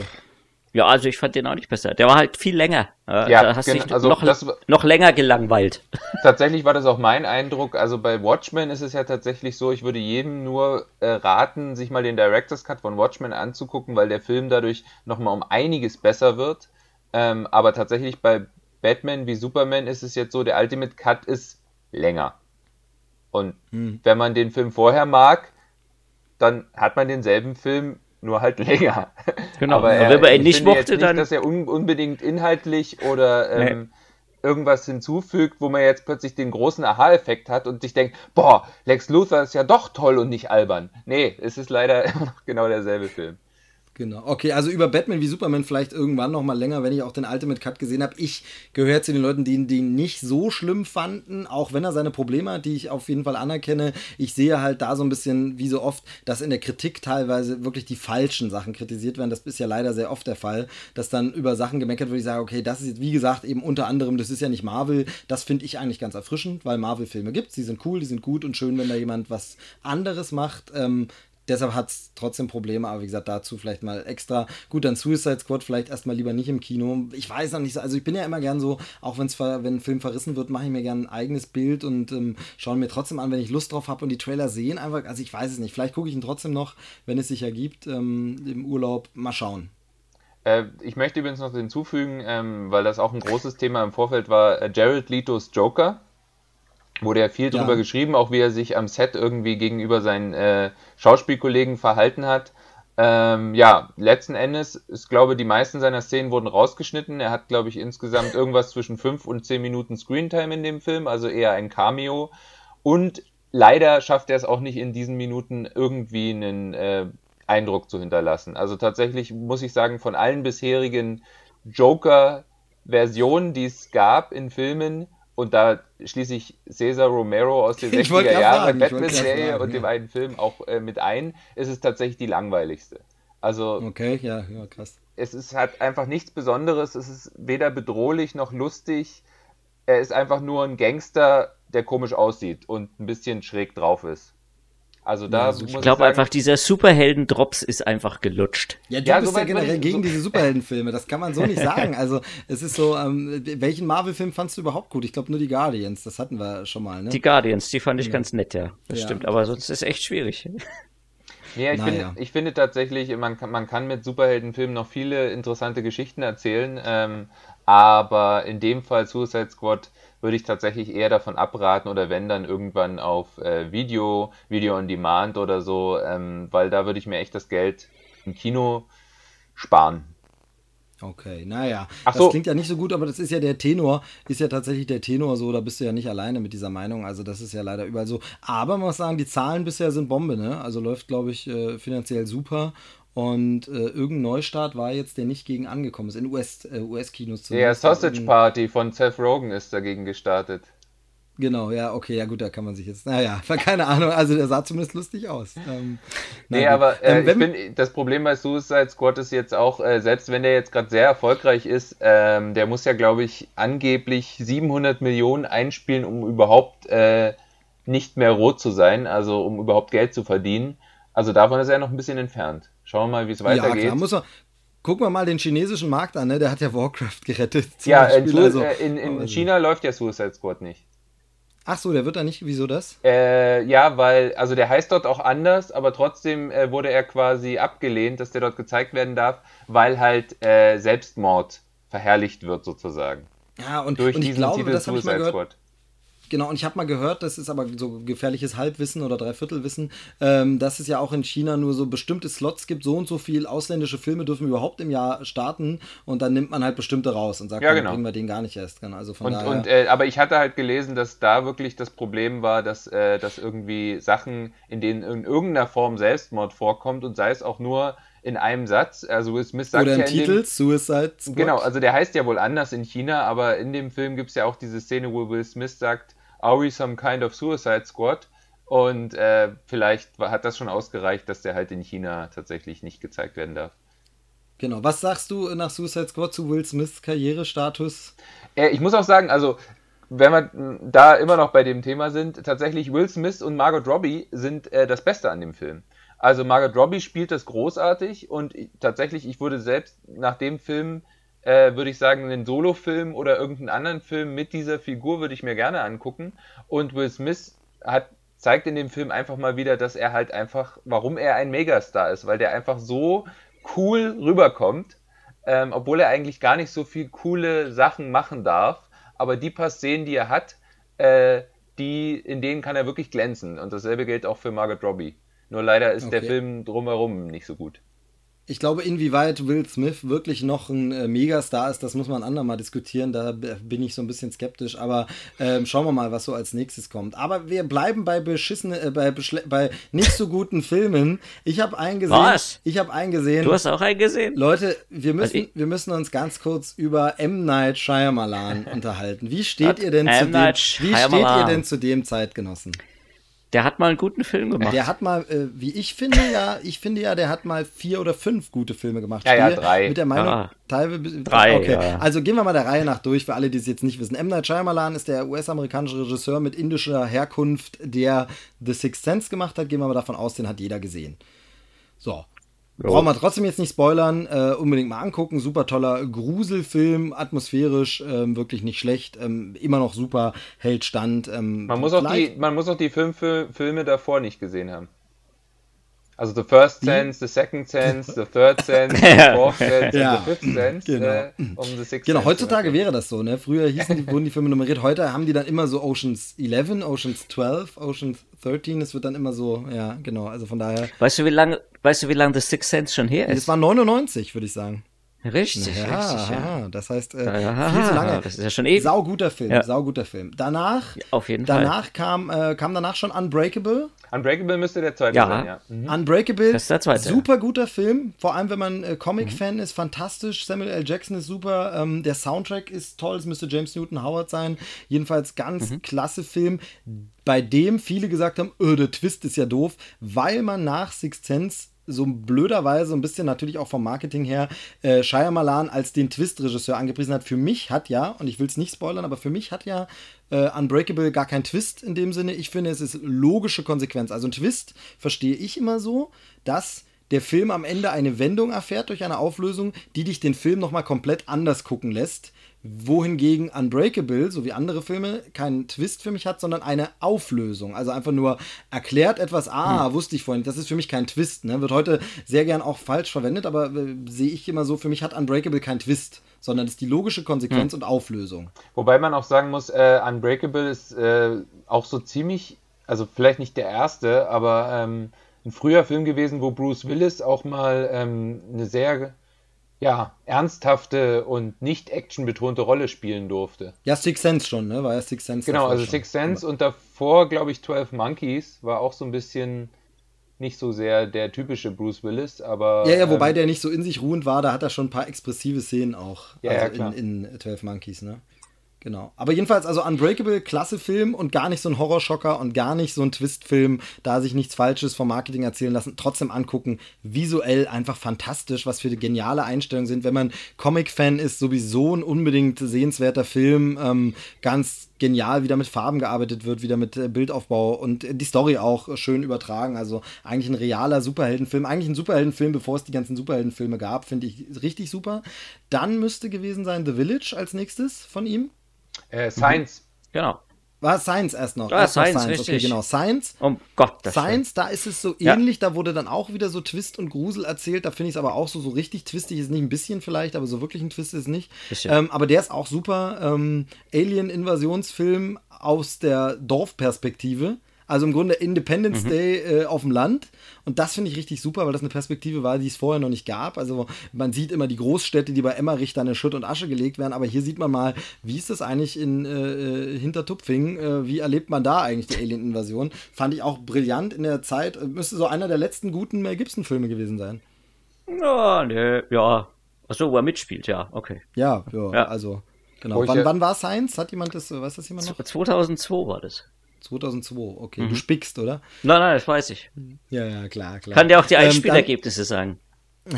Ja, also ich fand den auch nicht besser. Der war halt viel länger. Ja, da hast genau, dich also noch, das, noch länger gelangweilt. Tatsächlich war das auch mein Eindruck. Also bei Watchmen ist es ja tatsächlich so, ich würde jedem nur äh, raten, sich mal den Director's Cut von Watchmen anzugucken, weil der Film dadurch nochmal um einiges besser wird. Ähm, aber tatsächlich bei Batman wie Superman ist es jetzt so, der Ultimate Cut ist länger. Und hm. wenn man den Film vorher mag, dann hat man denselben Film nur halt länger. Genau, aber er, wenn man ihn nicht mochte, nicht, dann. dass er un unbedingt inhaltlich oder ähm, nee. irgendwas hinzufügt, wo man jetzt plötzlich den großen Aha-Effekt hat und sich denkt, boah, Lex Luthor ist ja doch toll und nicht albern. Nee, es ist leider immer noch genau derselbe Film. Genau. Okay, also über Batman wie Superman vielleicht irgendwann noch mal länger, wenn ich auch den Ultimate Cut gesehen habe. Ich gehöre zu den Leuten, die ihn nicht so schlimm fanden, auch wenn er seine Probleme hat, die ich auf jeden Fall anerkenne. Ich sehe halt da so ein bisschen, wie so oft, dass in der Kritik teilweise wirklich die falschen Sachen kritisiert werden. Das ist ja leider sehr oft der Fall, dass dann über Sachen gemeckert wird, ich sage, okay, das ist jetzt, wie gesagt, eben unter anderem, das ist ja nicht Marvel. Das finde ich eigentlich ganz erfrischend, weil Marvel-Filme gibt. Sie sind cool, die sind gut und schön, wenn da jemand was anderes macht. Ähm, deshalb hat es trotzdem Probleme, aber wie gesagt, dazu vielleicht mal extra. Gut, dann Suicide Squad vielleicht erstmal lieber nicht im Kino. Ich weiß noch nicht so, also ich bin ja immer gern so, auch wenn's wenn ein Film verrissen wird, mache ich mir gern ein eigenes Bild und ähm, schaue mir trotzdem an, wenn ich Lust drauf habe und die Trailer sehen einfach, also ich weiß es nicht, vielleicht gucke ich ihn trotzdem noch, wenn es sich ergibt, ähm, im Urlaub, mal schauen. Äh, ich möchte übrigens noch hinzufügen, ähm, weil das auch ein großes Thema im Vorfeld war, äh, Jared Letos Joker wurde ja viel drüber ja. geschrieben, auch wie er sich am Set irgendwie gegenüber seinen äh, Schauspielkollegen verhalten hat. Ähm, ja, letzten Endes, ich glaube, die meisten seiner Szenen wurden rausgeschnitten. Er hat, glaube ich, insgesamt irgendwas zwischen fünf und zehn Minuten Screentime in dem Film, also eher ein Cameo. Und leider schafft er es auch nicht in diesen Minuten irgendwie einen äh, Eindruck zu hinterlassen. Also tatsächlich muss ich sagen, von allen bisherigen Joker-Versionen, die es gab in Filmen, und da schließe ich Cesar Romero aus den 60er Jahren Batman-Serie und ja. dem einen Film auch äh, mit ein, ist es tatsächlich die langweiligste. Also, okay, ja, ja, krass. Es ist, hat einfach nichts Besonderes, es ist weder bedrohlich noch lustig. Er ist einfach nur ein Gangster, der komisch aussieht und ein bisschen schräg drauf ist. Also da ja, ich glaube einfach, dieser Superhelden-Drops ist einfach gelutscht. Ja, du ja, bist so ja generell gegen so diese Superheldenfilme. Das kann man so nicht sagen. Also es ist so, ähm, welchen Marvel-Film fandst du überhaupt gut? Ich glaube nur die Guardians. Das hatten wir schon mal. Ne? Die Guardians, die fand ich ja. ganz nett, ja. Das ja. stimmt. Aber sonst ist es echt schwierig. Ja, ich, naja. finde, ich finde tatsächlich, man kann, man kann mit Superheldenfilmen noch viele interessante Geschichten erzählen. Ähm, aber in dem Fall Suicide Squad würde ich tatsächlich eher davon abraten oder wenn dann irgendwann auf äh, Video, Video on Demand oder so, ähm, weil da würde ich mir echt das Geld im Kino sparen. Okay, naja, Ach das klingt ja nicht so gut, aber das ist ja der Tenor, ist ja tatsächlich der Tenor so, da bist du ja nicht alleine mit dieser Meinung, also das ist ja leider überall so. Aber man muss sagen, die Zahlen bisher sind Bombe, ne? Also läuft, glaube ich, äh, finanziell super und äh, irgendein Neustart war jetzt, der nicht gegen angekommen ist, in US, äh, US-Kinos zu Der Sausage Party von Seth Rogen ist dagegen gestartet. Genau, ja, okay, ja gut, da kann man sich jetzt, naja, keine Ahnung, also der sah zumindest lustig aus. Ähm, nee, aber äh, ähm, ich bin, das Problem bei Suicide Squad ist jetzt auch, äh, selbst wenn der jetzt gerade sehr erfolgreich ist, ähm, der muss ja, glaube ich, angeblich 700 Millionen einspielen, um überhaupt äh, nicht mehr rot zu sein, also um überhaupt Geld zu verdienen. Also davon ist er noch ein bisschen entfernt. Schauen wir mal, wie es weitergeht. Ja, klar, muss er, Gucken wir mal den chinesischen Markt an, ne? Der hat ja Warcraft gerettet. Ja, Beispiel, also, in, in China läuft ja Suicide Squad nicht. Ach so, der wird da nicht. Wieso das? Äh, ja, weil, also der heißt dort auch anders, aber trotzdem äh, wurde er quasi abgelehnt, dass der dort gezeigt werden darf, weil halt äh, Selbstmord verherrlicht wird sozusagen. Ja, und, Durch und ich glaube, Titel gehört. Squad. Genau, und ich habe mal gehört, das ist aber so gefährliches Halbwissen oder Dreiviertelwissen, ähm, dass es ja auch in China nur so bestimmte Slots gibt, so und so viel ausländische Filme dürfen überhaupt im Jahr starten und dann nimmt man halt bestimmte raus und sagt, ja, genau. dann bringen wir den gar nicht erst. Genau, also von und, daher, und äh, aber ich hatte halt gelesen, dass da wirklich das Problem war, dass, äh, dass irgendwie Sachen, in denen in irgendeiner Form Selbstmord vorkommt und sei es auch nur in einem Satz. Also Will Smith sagt Oder im ja Titel, dem, Suicide Squad. Genau, also der heißt ja wohl anders in China, aber in dem Film gibt es ja auch diese Szene, wo Will Smith sagt, Are we some kind of Suicide Squad? Und äh, vielleicht hat das schon ausgereicht, dass der halt in China tatsächlich nicht gezeigt werden darf. Genau. Was sagst du nach Suicide Squad zu Will Smiths Karrierestatus? Äh, ich muss auch sagen, also wenn wir da immer noch bei dem Thema sind, tatsächlich Will Smith und Margot Robbie sind äh, das Beste an dem Film. Also Margot Robbie spielt das großartig und tatsächlich, ich würde selbst nach dem Film äh, würde ich sagen, einen Solo-Film oder irgendeinen anderen Film mit dieser Figur würde ich mir gerne angucken. Und Will Smith hat, zeigt in dem Film einfach mal wieder, dass er halt einfach, warum er ein Megastar ist, weil der einfach so cool rüberkommt, ähm, obwohl er eigentlich gar nicht so viel coole Sachen machen darf. Aber die paar Szenen, die er hat, äh, die, in denen kann er wirklich glänzen. Und dasselbe gilt auch für Margot Robbie. Nur leider ist okay. der Film drumherum nicht so gut. Ich glaube, inwieweit Will Smith wirklich noch ein äh, Megastar ist, das muss man andermal diskutieren. Da bin ich so ein bisschen skeptisch. Aber ähm, schauen wir mal, was so als nächstes kommt. Aber wir bleiben bei beschissene, äh, bei, bei nicht so guten Filmen. Ich habe einen gesehen. Was? Ich habe einen gesehen. Du hast auch einen gesehen? Leute, wir müssen, wir müssen uns ganz kurz über M. Night Shyamalan unterhalten. Wie steht ihr denn, zu dem, wie steht ihr denn zu dem Zeitgenossen? Der hat mal einen guten Film gemacht. Der hat mal, äh, wie ich finde ja, ich finde ja, der hat mal vier oder fünf gute Filme gemacht. Ja, ja, drei. Mit der Meinung, Ah. teilweise. Drei, Okay, ja. also gehen wir mal der Reihe nach durch, für alle, die es jetzt nicht wissen. M. Night Shyamalan ist der US-amerikanische Regisseur mit indischer Herkunft, der The Sixth Sense gemacht hat. Gehen wir mal davon aus, den hat jeder gesehen. So. Brauchen wir trotzdem jetzt nicht spoilern, äh, unbedingt mal angucken. Super toller Gruselfilm, atmosphärisch, ähm, wirklich nicht schlecht, ähm, immer noch super, hält stand. Ähm, Man muss, auch die, man muss auch die fünf Fil- Filme davor nicht gesehen haben. Also The First Sense, The Second Sense, The Third Sense, The. Fourth Sense Ja. The Fifth Sense, Genau. äh, um The Sixth Genau, Sense heutzutage zu wäre das so, ne? Früher hießen die, wurden die Filme nummeriert, heute haben die dann immer so Oceans 11, Oceans 12, Oceans 13, es wird dann immer so, ja, genau, also von daher, Weißt du, wie lange, weißt du, wie lange The Sixth Sense schon her das ist? war 99, würde ich sagen. Richtig, richtig, ja. aha, das heißt, äh, Ja, viel zu lange. das ist ja schon ewig. Sauguter Film, Ja. sauguter Film. Danach, Auf jeden Fall. danach kam, äh, kam danach schon Unbreakable. Unbreakable müsste der zweite Ja. sein, ja. Mhm. Unbreakable, Das ist der zweite, super guter Film, vor allem wenn man äh, Mhm. Comic-Fan ist, fantastisch. Samuel L. Jackson ist super, ähm, der Soundtrack ist toll, es müsste James Newton Howard sein. Jedenfalls ganz Mhm. klasse Film, bei dem viele gesagt haben, öh, der Twist ist ja doof, weil man nach Sixth Sense so blöderweise ein bisschen natürlich auch vom Marketing her äh, Shyamalan als den Twist-Regisseur angepriesen hat. Für mich hat ja, und ich will es nicht spoilern, aber für mich hat ja äh, Unbreakable gar kein Twist in dem Sinne. Ich finde, es ist logische Konsequenz. Also ein Twist verstehe ich immer so, dass der Film am Ende eine Wendung erfährt durch eine Auflösung, die dich den Film nochmal komplett anders gucken lässt. Wohingegen Unbreakable, so wie andere Filme, keinen Twist für mich hat, sondern eine Auflösung. Also einfach nur erklärt etwas, ah, wusste ich vorhin. Das ist für mich kein Twist. Ne? Wird heute sehr gern auch falsch verwendet, aber äh, sehe ich immer so, für mich hat Unbreakable kein Twist, sondern ist die logische Konsequenz und Auflösung. Wobei man auch sagen muss, äh, Unbreakable ist äh, auch so ziemlich, also vielleicht nicht der erste, aber ähm, ein früher Film gewesen, wo Bruce Willis auch mal ähm, eine sehr ja, ernsthafte und nicht actionbetonte Rolle spielen durfte. Ja, Six Sense schon, ne? War ja Six Sense. Genau, also schon. Six Sense und davor, glaube ich, 12 Monkeys war auch so ein bisschen nicht so sehr der typische Bruce Willis, aber. Ja, ja, wobei ähm, der nicht so in sich ruhend war, da hat er schon ein paar expressive Szenen auch. Ja, ja, also klar. in, in 12 Monkeys, ne? Genau. Aber jedenfalls, also Unbreakable, klasse Film und gar nicht so ein Horrorschocker und gar nicht so ein Twistfilm, da sich nichts Falsches vom Marketing erzählen lassen, trotzdem angucken. Visuell einfach fantastisch, was für geniale Einstellungen sind. Wenn man Comic-Fan ist, sowieso ein unbedingt sehenswerter Film. Ähm, ganz genial, wie da mit Farben gearbeitet wird, wieder mit äh, Bildaufbau und äh, die Story auch schön übertragen. Also eigentlich ein realer Superheldenfilm. Eigentlich ein Superheldenfilm, bevor es die ganzen Superheldenfilme gab, finde ich richtig super. Dann müsste gewesen sein The Village als nächstes von ihm. Äh, Science. Genau. War Science erst noch. Ah, erst noch Science, Okay, richtig. genau. Science. Um Gottes Willen. Science, da ist es so Ja. ähnlich, da wurde dann auch wieder so Twist und Grusel erzählt. Da finde ich es aber auch so, so richtig twistig ist nicht ein bisschen vielleicht, aber so wirklich ein Twist ist es nicht. Ähm, aber der ist auch super. Ähm, Alien-Invasionsfilm aus der Dorfperspektive. Also im Grunde Independence Day äh, auf dem Land. Und das finde ich richtig super, weil das eine Perspektive war, die es vorher noch nicht gab. Also man sieht immer die Großstädte, die bei Emmerich dann in Schutt und Asche gelegt werden. Aber hier sieht man mal, wie ist das eigentlich in äh, Hintertupfingen? Äh, wie erlebt man da eigentlich die Alien-Invasion? Fand ich auch brillant in der Zeit. Äh, Müsste so einer der letzten guten Mel Gibson-Filme gewesen sein. Ja, ne, ja. Achso, wo er mitspielt, ja, okay. Ja, ja, Ja. also. Genau. Wann, ja- wann war Science? Hat jemand das, weiß das jemand noch? 2002 war das. 2002, okay. Mhm. Du spickst, oder? Nein, nein, das weiß ich. Ja, ja, klar, klar. Kann dir auch die Ähm, Einspielergebnisse sagen.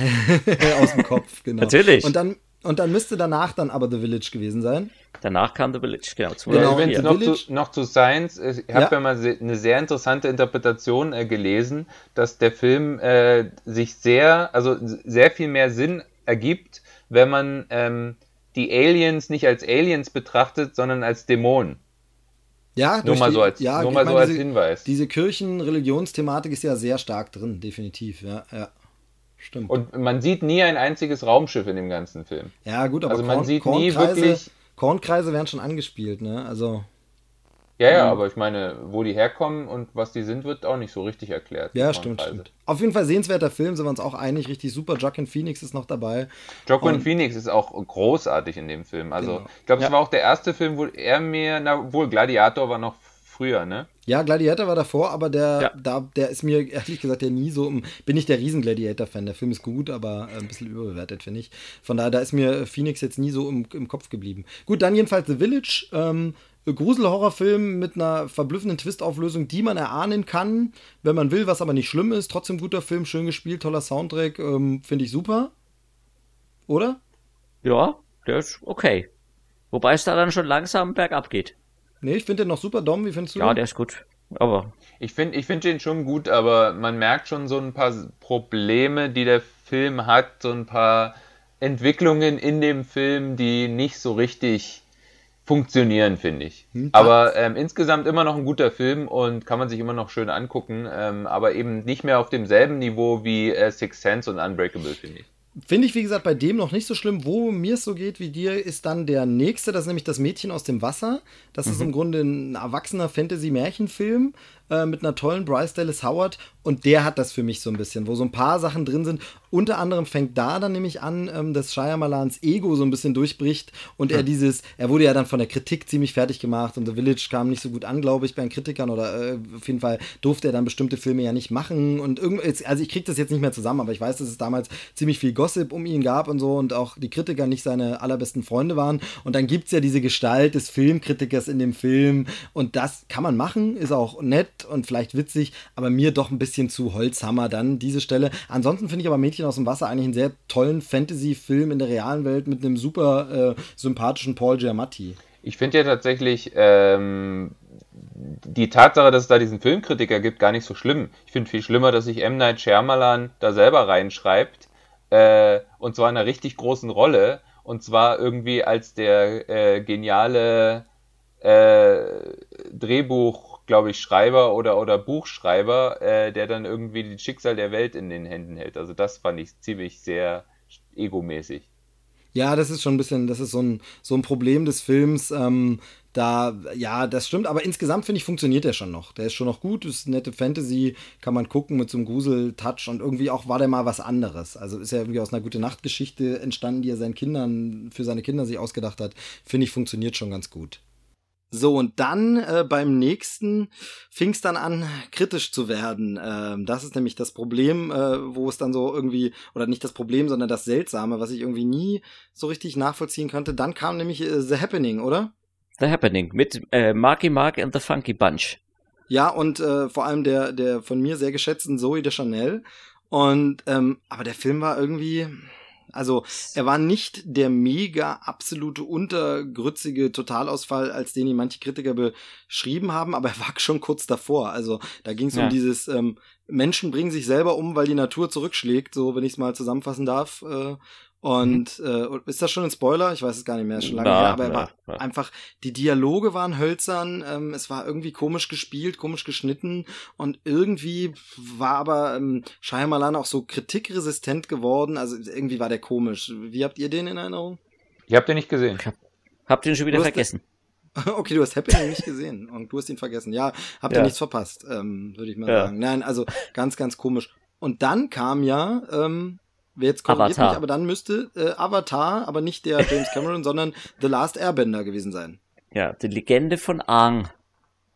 aus dem Kopf, genau. Natürlich. Und dann, und dann müsste danach dann aber The Village gewesen sein. Danach kam The Village, genau. Ja, 2004. übrigens The noch Village. zu, noch zu Science. Ich habe Ja. ja. mal eine sehr interessante Interpretation äh, gelesen, dass der Film äh, sich sehr, also sehr viel mehr Sinn ergibt, wenn man ähm, die Aliens nicht als Aliens betrachtet, sondern als Dämonen. Ja, Nur mal die- so als, ja, nur mal meine, so als diese, Hinweis. Diese Kirchen-Religionsthematik ist ja sehr stark drin, definitiv, ja, ja. Stimmt. Und man sieht nie ein einziges Raumschiff in dem ganzen Film. ja, gut, aber also man Korn, sieht nie wirklich- Kornkreise werden schon angespielt, ne? Also, Ja, Mhm. ja, aber ich meine, wo die herkommen und was die sind, wird auch nicht so richtig erklärt. ja, stimmt, stimmt. Auf jeden Fall sehenswerter Film, sind wir uns auch einig, richtig super. Joaquin Phoenix ist noch dabei. Joaquin Und- Phoenix ist auch großartig in dem Film. Also, Genau. ich glaube, es Ja. war auch der erste Film, wo er mir, na wohl, Gladiator war noch früher, ne? Ja, Gladiator war davor, aber der, Ja. da, der ist mir ehrlich gesagt ja nie so. im- Bin ich der riesen Gladiator-Fan. Der Film ist gut, aber äh, ein bisschen überbewertet, finde ich. Von daher, da ist mir Phoenix jetzt nie so im, im Kopf geblieben. Gut, dann jedenfalls The Village. Ähm, Gruselhorrorfilm mit einer verblüffenden Twistauflösung, die man erahnen kann, wenn man will, was aber nicht schlimm ist. Trotzdem guter Film, schön gespielt, toller Soundtrack, ähm, finde ich super. Oder? Ja, der ist okay. Wobei es da dann schon langsam bergab geht. Nee, ich finde den noch super. Dom, wie findest du Ja, der ist gut. Aber. Ich finde ich find den schon gut, aber man merkt schon so ein paar Probleme, die der Film hat, so ein paar Entwicklungen in dem Film, die nicht so richtig funktionieren, finde ich. Hm, aber ähm, insgesamt immer noch ein guter Film und kann man sich immer noch schön angucken, ähm, aber eben nicht mehr auf demselben Niveau wie äh, Six Sense und Unbreakable, finde ich. Finde ich, wie gesagt, bei dem noch nicht so schlimm. Wo mir es so geht wie dir, ist dann der nächste. Das ist nämlich das Mädchen aus dem Wasser. Das mhm. ist im Grunde ein erwachsener Fantasy-Märchenfilm äh, mit einer tollen Bryce Dallas Howard. Und der hat das für mich so ein bisschen, wo so ein paar Sachen drin sind. Unter anderem fängt da dann nämlich an, ähm, dass Shyamalans Ego so ein bisschen durchbricht und ja. er dieses, er wurde ja dann von der Kritik ziemlich fertig gemacht und The Village kam nicht so gut an, glaube ich, bei den Kritikern oder äh, auf jeden Fall durfte er dann bestimmte Filme ja nicht machen und irgendwie, also ich kriege das jetzt nicht mehr zusammen, aber ich weiß, dass es damals ziemlich viel Gossip um ihn gab und so und auch die Kritiker nicht seine allerbesten Freunde waren und dann gibt es ja diese Gestalt des Filmkritikers in dem Film und das kann man machen, ist auch nett und vielleicht witzig, aber mir doch ein bisschen zu Holzhammer dann diese Stelle. Ansonsten finde ich aber Mädchen aus dem Wasser eigentlich einen sehr tollen Fantasy-Film in der realen Welt mit einem super äh, sympathischen Paul Giamatti. Ich finde ja tatsächlich ähm, die Tatsache, dass es da diesen Filmkritiker gibt, gar nicht so schlimm. Ich finde viel schlimmer, dass sich M. Night Shyamalan da selber reinschreibt äh, und zwar in einer richtig großen Rolle und zwar irgendwie als der äh, geniale äh, Drehbuch glaube ich, Schreiber oder, oder Buchschreiber, äh, der dann irgendwie das Schicksal der Welt in den Händen hält. Also das fand ich ziemlich sehr egomäßig. Ja, das ist schon ein bisschen, das ist so ein, so ein Problem des Films. Ähm, da, ja, das stimmt, aber insgesamt finde ich, funktioniert der schon noch. Der ist schon noch gut, ist nette Fantasy, kann man gucken mit so einem Grusel-Touch und irgendwie auch war der mal was anderes. Also ist ja irgendwie aus einer gute Nachtgeschichte entstanden, die er seinen Kindern, für seine Kinder sich ausgedacht hat. Finde ich, funktioniert schon ganz gut. So, und dann äh, beim nächsten fing es dann an, kritisch zu werden. Ähm, das ist nämlich das Problem, äh, wo es dann so irgendwie, oder nicht das Problem, sondern das Seltsame, was ich irgendwie nie so richtig nachvollziehen konnte. Dann kam nämlich äh, The Happening, oder? The Happening mit äh, Marky Mark and the Funky Bunch. Ja, und äh, vor allem der, der von mir sehr geschätzten Zoe de Chanel. Und, ähm, aber der Film war irgendwie, also er war nicht der mega absolute untergrützige Totalausfall, als den ihn manche Kritiker beschrieben haben, aber er war schon kurz davor. Also da ging es ja. um dieses ähm, Menschen bringen sich selber um, weil die Natur zurückschlägt, so wenn ich es mal zusammenfassen darf. Äh, und mhm. äh, ist das schon ein Spoiler? Ich weiß es gar nicht mehr, ist schon lange na, her, aber na, war na. einfach, die Dialoge waren hölzern, ähm, es war irgendwie komisch gespielt, komisch geschnitten und irgendwie war aber ähm, Shyamalan auch so kritikresistent geworden, also irgendwie war der komisch. Wie habt ihr den in Erinnerung? Ich hab den nicht gesehen. Ich hab, hab den schon wieder vergessen. Okay, du hast Happening nicht gesehen und du hast ihn vergessen. Ja, habt ihr ja. nichts verpasst, ähm, würde ich mal ja. sagen. Nein, also ganz, ganz komisch. Und dann kam ja ähm, jetzt korrigiert Avatar. mich, aber dann müsste äh, Avatar, aber nicht der James Cameron, sondern The Last Airbender gewesen sein. Ja, die Legende von Aang.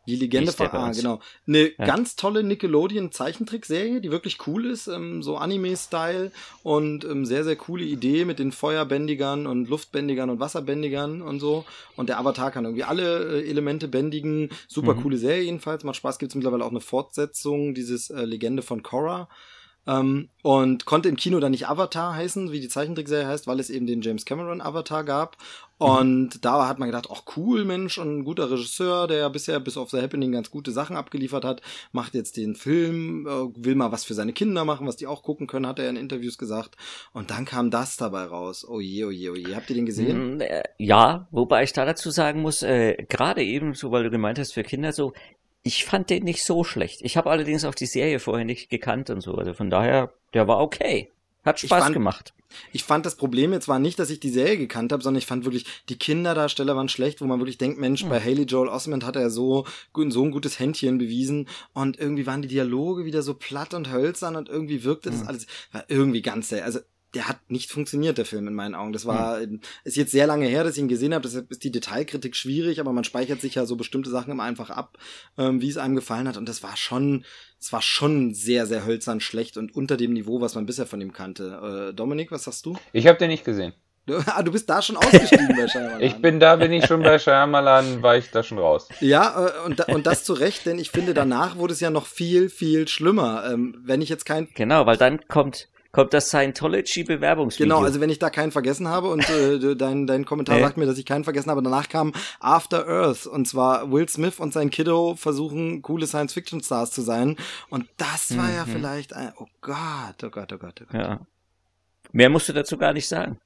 Die Legende von Aang, genau. Eine ja. ganz tolle Nickelodeon-Zeichentrickserie, die wirklich cool ist, ähm, so Anime-Style und ähm, sehr, sehr coole Idee mit den Feuerbändigern und Luftbändigern und Wasserbändigern und so. Und der Avatar kann irgendwie alle äh, Elemente bändigen. Super mhm. coole Serie jedenfalls. Macht Spaß, gibt es mittlerweile auch eine Fortsetzung, dieses äh, Legende von Korra. Ähm, und konnte im Kino dann nicht Avatar heißen, wie die Zeichentrickserie heißt, weil es eben den James Cameron Avatar gab. Und da hat man gedacht, ach cool, Mensch, und ein guter Regisseur, der bisher bis auf The Happening ganz gute Sachen abgeliefert hat, macht jetzt den Film, äh, will mal was für seine Kinder machen, was die auch gucken können, hat er in Interviews gesagt. Und dann kam das dabei raus. Oh je, oh je, oh je. Habt ihr den gesehen? Mm, äh, ja, wobei ich da dazu sagen muss, äh, gerade eben, so weil du gemeint hast, für Kinder so, ich fand den nicht so schlecht. Ich habe allerdings auch die Serie vorher nicht gekannt und so. Also von daher, der war okay. Hat Spaß ich fand, gemacht. Ich fand das Problem jetzt war nicht, dass ich die Serie gekannt habe, sondern ich fand wirklich, die Kinderdarsteller waren schlecht, wo man wirklich denkt, Mensch, hm. bei Haley Joel Osment hat er so, so ein gutes Händchen bewiesen und irgendwie waren die Dialoge wieder so platt und hölzern und irgendwie wirkte hm. das alles, war irgendwie ganz sehr, also der hat nicht funktioniert, der Film in meinen Augen. Das war, mhm. ist jetzt sehr lange her, dass ich ihn gesehen habe, deshalb ist die Detailkritik schwierig, aber man speichert sich ja so bestimmte Sachen immer einfach ab, ähm, wie es einem gefallen hat. Und das war schon, es war schon sehr, sehr hölzern schlecht und unter dem Niveau, was man bisher von ihm kannte. Äh, Dominik, was sagst du? Ich habe den nicht gesehen. Du, ah, du bist da schon ausgestiegen bei Shyamalan. Ich bin da, bin ich schon bei Shyamalan, war ich da schon raus. Ja, äh, und, und das zu Recht, denn ich finde, danach wurde es ja noch viel, viel schlimmer. Ähm, wenn ich jetzt kein. Genau, weil dann kommt, kommt das Scientology-Bewerbungsvideo. Genau, also wenn ich da keinen vergessen habe und äh, dein, dein Kommentar nee. sagt mir, dass ich keinen vergessen habe, danach kam After Earth und zwar Will Smith und sein Kiddo versuchen, coole Science-Fiction-Stars zu sein und das war mhm. ja vielleicht ein, oh Gott, oh Gott, oh Gott, oh Gott. Ja. Mehr musst du dazu gar nicht sagen.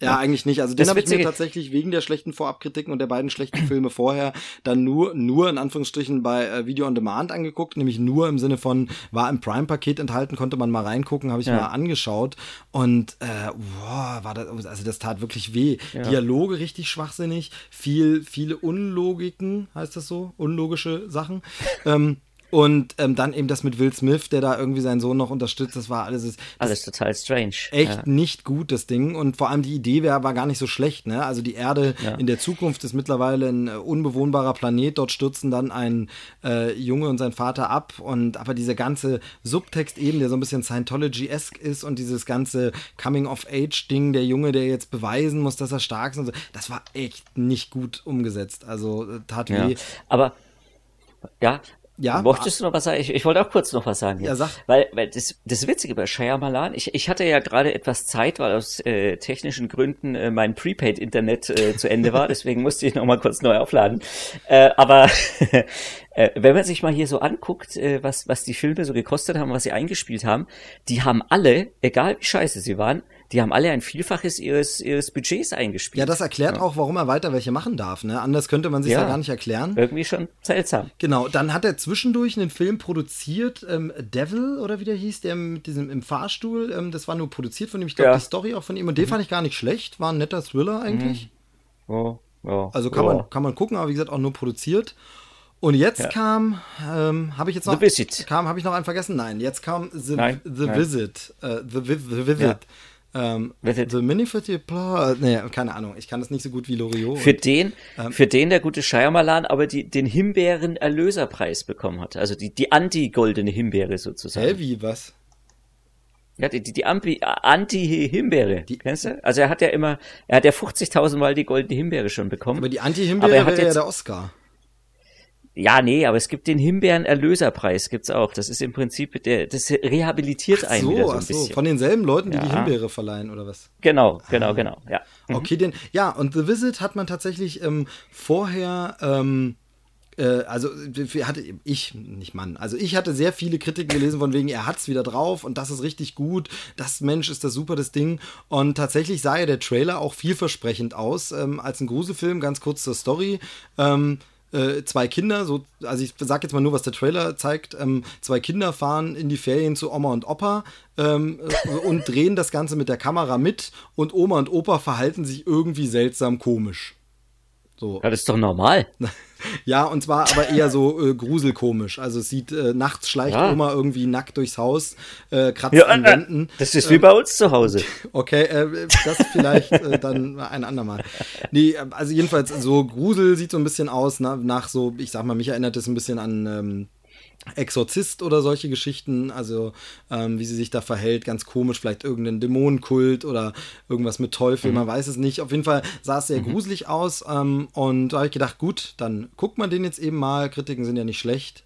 Ja, eigentlich nicht. Also den habe ich mir tatsächlich wegen der schlechten Vorabkritiken und der beiden schlechten Filme vorher dann nur, nur in Anführungsstrichen bei äh, Video on Demand angeguckt, nämlich nur im Sinne von, war im Prime-Paket enthalten, konnte man mal reingucken, habe ich ja. mal angeschaut und äh, boah, war das, also das tat wirklich weh. Ja. Dialoge richtig schwachsinnig, viel, viele Unlogiken, heißt das so? Unlogische Sachen. ähm, und ähm, dann eben das mit Will Smith, der da irgendwie seinen Sohn noch unterstützt. Das war alles. Das alles total strange. Echt ja. nicht gut, das Ding. Und vor allem die Idee wär, war gar nicht so schlecht. Ne? Also die Erde ja. in der Zukunft ist mittlerweile ein äh, unbewohnbarer Planet. Dort stürzen dann ein äh, Junge und sein Vater ab. Und aber dieser ganze Subtext eben, der so ein bisschen Scientology-esque ist und dieses ganze Coming-of-Age-Ding, der Junge, der jetzt beweisen muss, dass er stark ist und so, das war echt nicht gut umgesetzt. Also äh, tat ja. weh. Aber ja, ja. Mochtest du noch was sagen? Ich, ich wollte auch kurz noch was sagen. Hier. Ja, sag. Weil, weil das, das Witzige bei Shyamalan, ich, ich hatte ja gerade etwas Zeit, weil aus äh, technischen Gründen äh, mein Prepaid-Internet äh, zu Ende war, deswegen musste ich noch mal kurz neu aufladen. Äh, aber äh, wenn man sich mal hier so anguckt, äh, was, was die Filme so gekostet haben, was sie eingespielt haben, die haben alle, egal wie scheiße sie waren, die haben alle ein Vielfaches ihres, ihres Budgets eingespielt. Ja, das erklärt ja. auch, warum er weiter welche machen darf. Ne? Anders könnte man sich ja, ja gar nicht erklären. Irgendwie schon seltsam. Genau, dann hat er zwischendurch einen Film produziert, ähm, Devil oder wie der hieß, der mit diesem im Fahrstuhl, ähm, das war nur produziert von ihm. Ich glaube, ja. die Story auch von ihm. Und den mhm. fand ich gar nicht schlecht, war ein netter Thriller eigentlich. Mhm. Oh, oh, also kann, oh. Man, kann man gucken, aber wie gesagt, auch nur produziert. Und jetzt ja. kam, ähm, habe ich jetzt noch, The Visit. kam, habe ich noch einen vergessen? Nein, jetzt kam The, nein, The nein. Visit, uh, The, The Visit. Ja. Ähm, The Minifity Plus, nee, keine Ahnung, ich kann das nicht so gut wie Loriot. Für den, ähm, für den der gute Shyamalan aber die, den Himbeeren-Erlöserpreis bekommen hat. Also die, die anti-goldene Himbeere sozusagen. Hä, wie, was? Ja, die, die, die Anti-Himbeere. Kennst du? Also er hat ja immer, er hat ja 50.000 Mal die goldene Himbeere schon bekommen. Aber die Anti-Himbeere wäre ja der Oscar. Ja, nee, aber es gibt den Himbeeren-Erlöserpreis, gibt's auch. Das ist im Prinzip, der, das rehabilitiert ach einen wieder so ein bisschen. So. Von denselben Leuten, die ja. die Himbeere verleihen, oder was? Genau, genau, ah. genau, ja. Mhm. Okay, den, ja, und The Visit hat man tatsächlich ähm, vorher, ähm, äh, also hatte ich, nicht Mann, also ich hatte sehr viele Kritiken gelesen von wegen, er hat's wieder drauf und das ist richtig gut, das Mensch ist das super, das Ding. Und tatsächlich sah ja der Trailer auch vielversprechend aus, ähm, als ein Gruselfilm, ganz kurz zur Story. Ähm, äh, zwei Kinder, so, also ich sag jetzt mal nur, was der Trailer zeigt, ähm, zwei Kinder fahren in die Ferien zu Oma und Opa ähm, äh, und drehen das Ganze mit der Kamera mit und Oma und Opa verhalten sich irgendwie seltsam komisch. So. Ja, das ist doch normal. ja, und zwar aber eher so äh, gruselkomisch. Also es sieht, äh, nachts schleicht ja. Oma irgendwie nackt durchs Haus, äh, kratzt ja, an äh, Wänden. Das ist wie bei uns zu Hause. Okay, äh, das vielleicht äh, dann ein andermal. Nee, also jedenfalls so Grusel sieht so ein bisschen aus, na, nach so, ich sag mal, mich erinnert es ein bisschen an ähm, Exorzist oder solche Geschichten, also ähm, wie sie sich da verhält, ganz komisch, vielleicht irgendein Dämonenkult oder irgendwas mit Teufel, mhm. man weiß es nicht. Auf jeden Fall sah es sehr mhm. gruselig aus ähm, und da habe ich gedacht, gut, dann guckt man den jetzt eben mal, Kritiken sind ja nicht schlecht.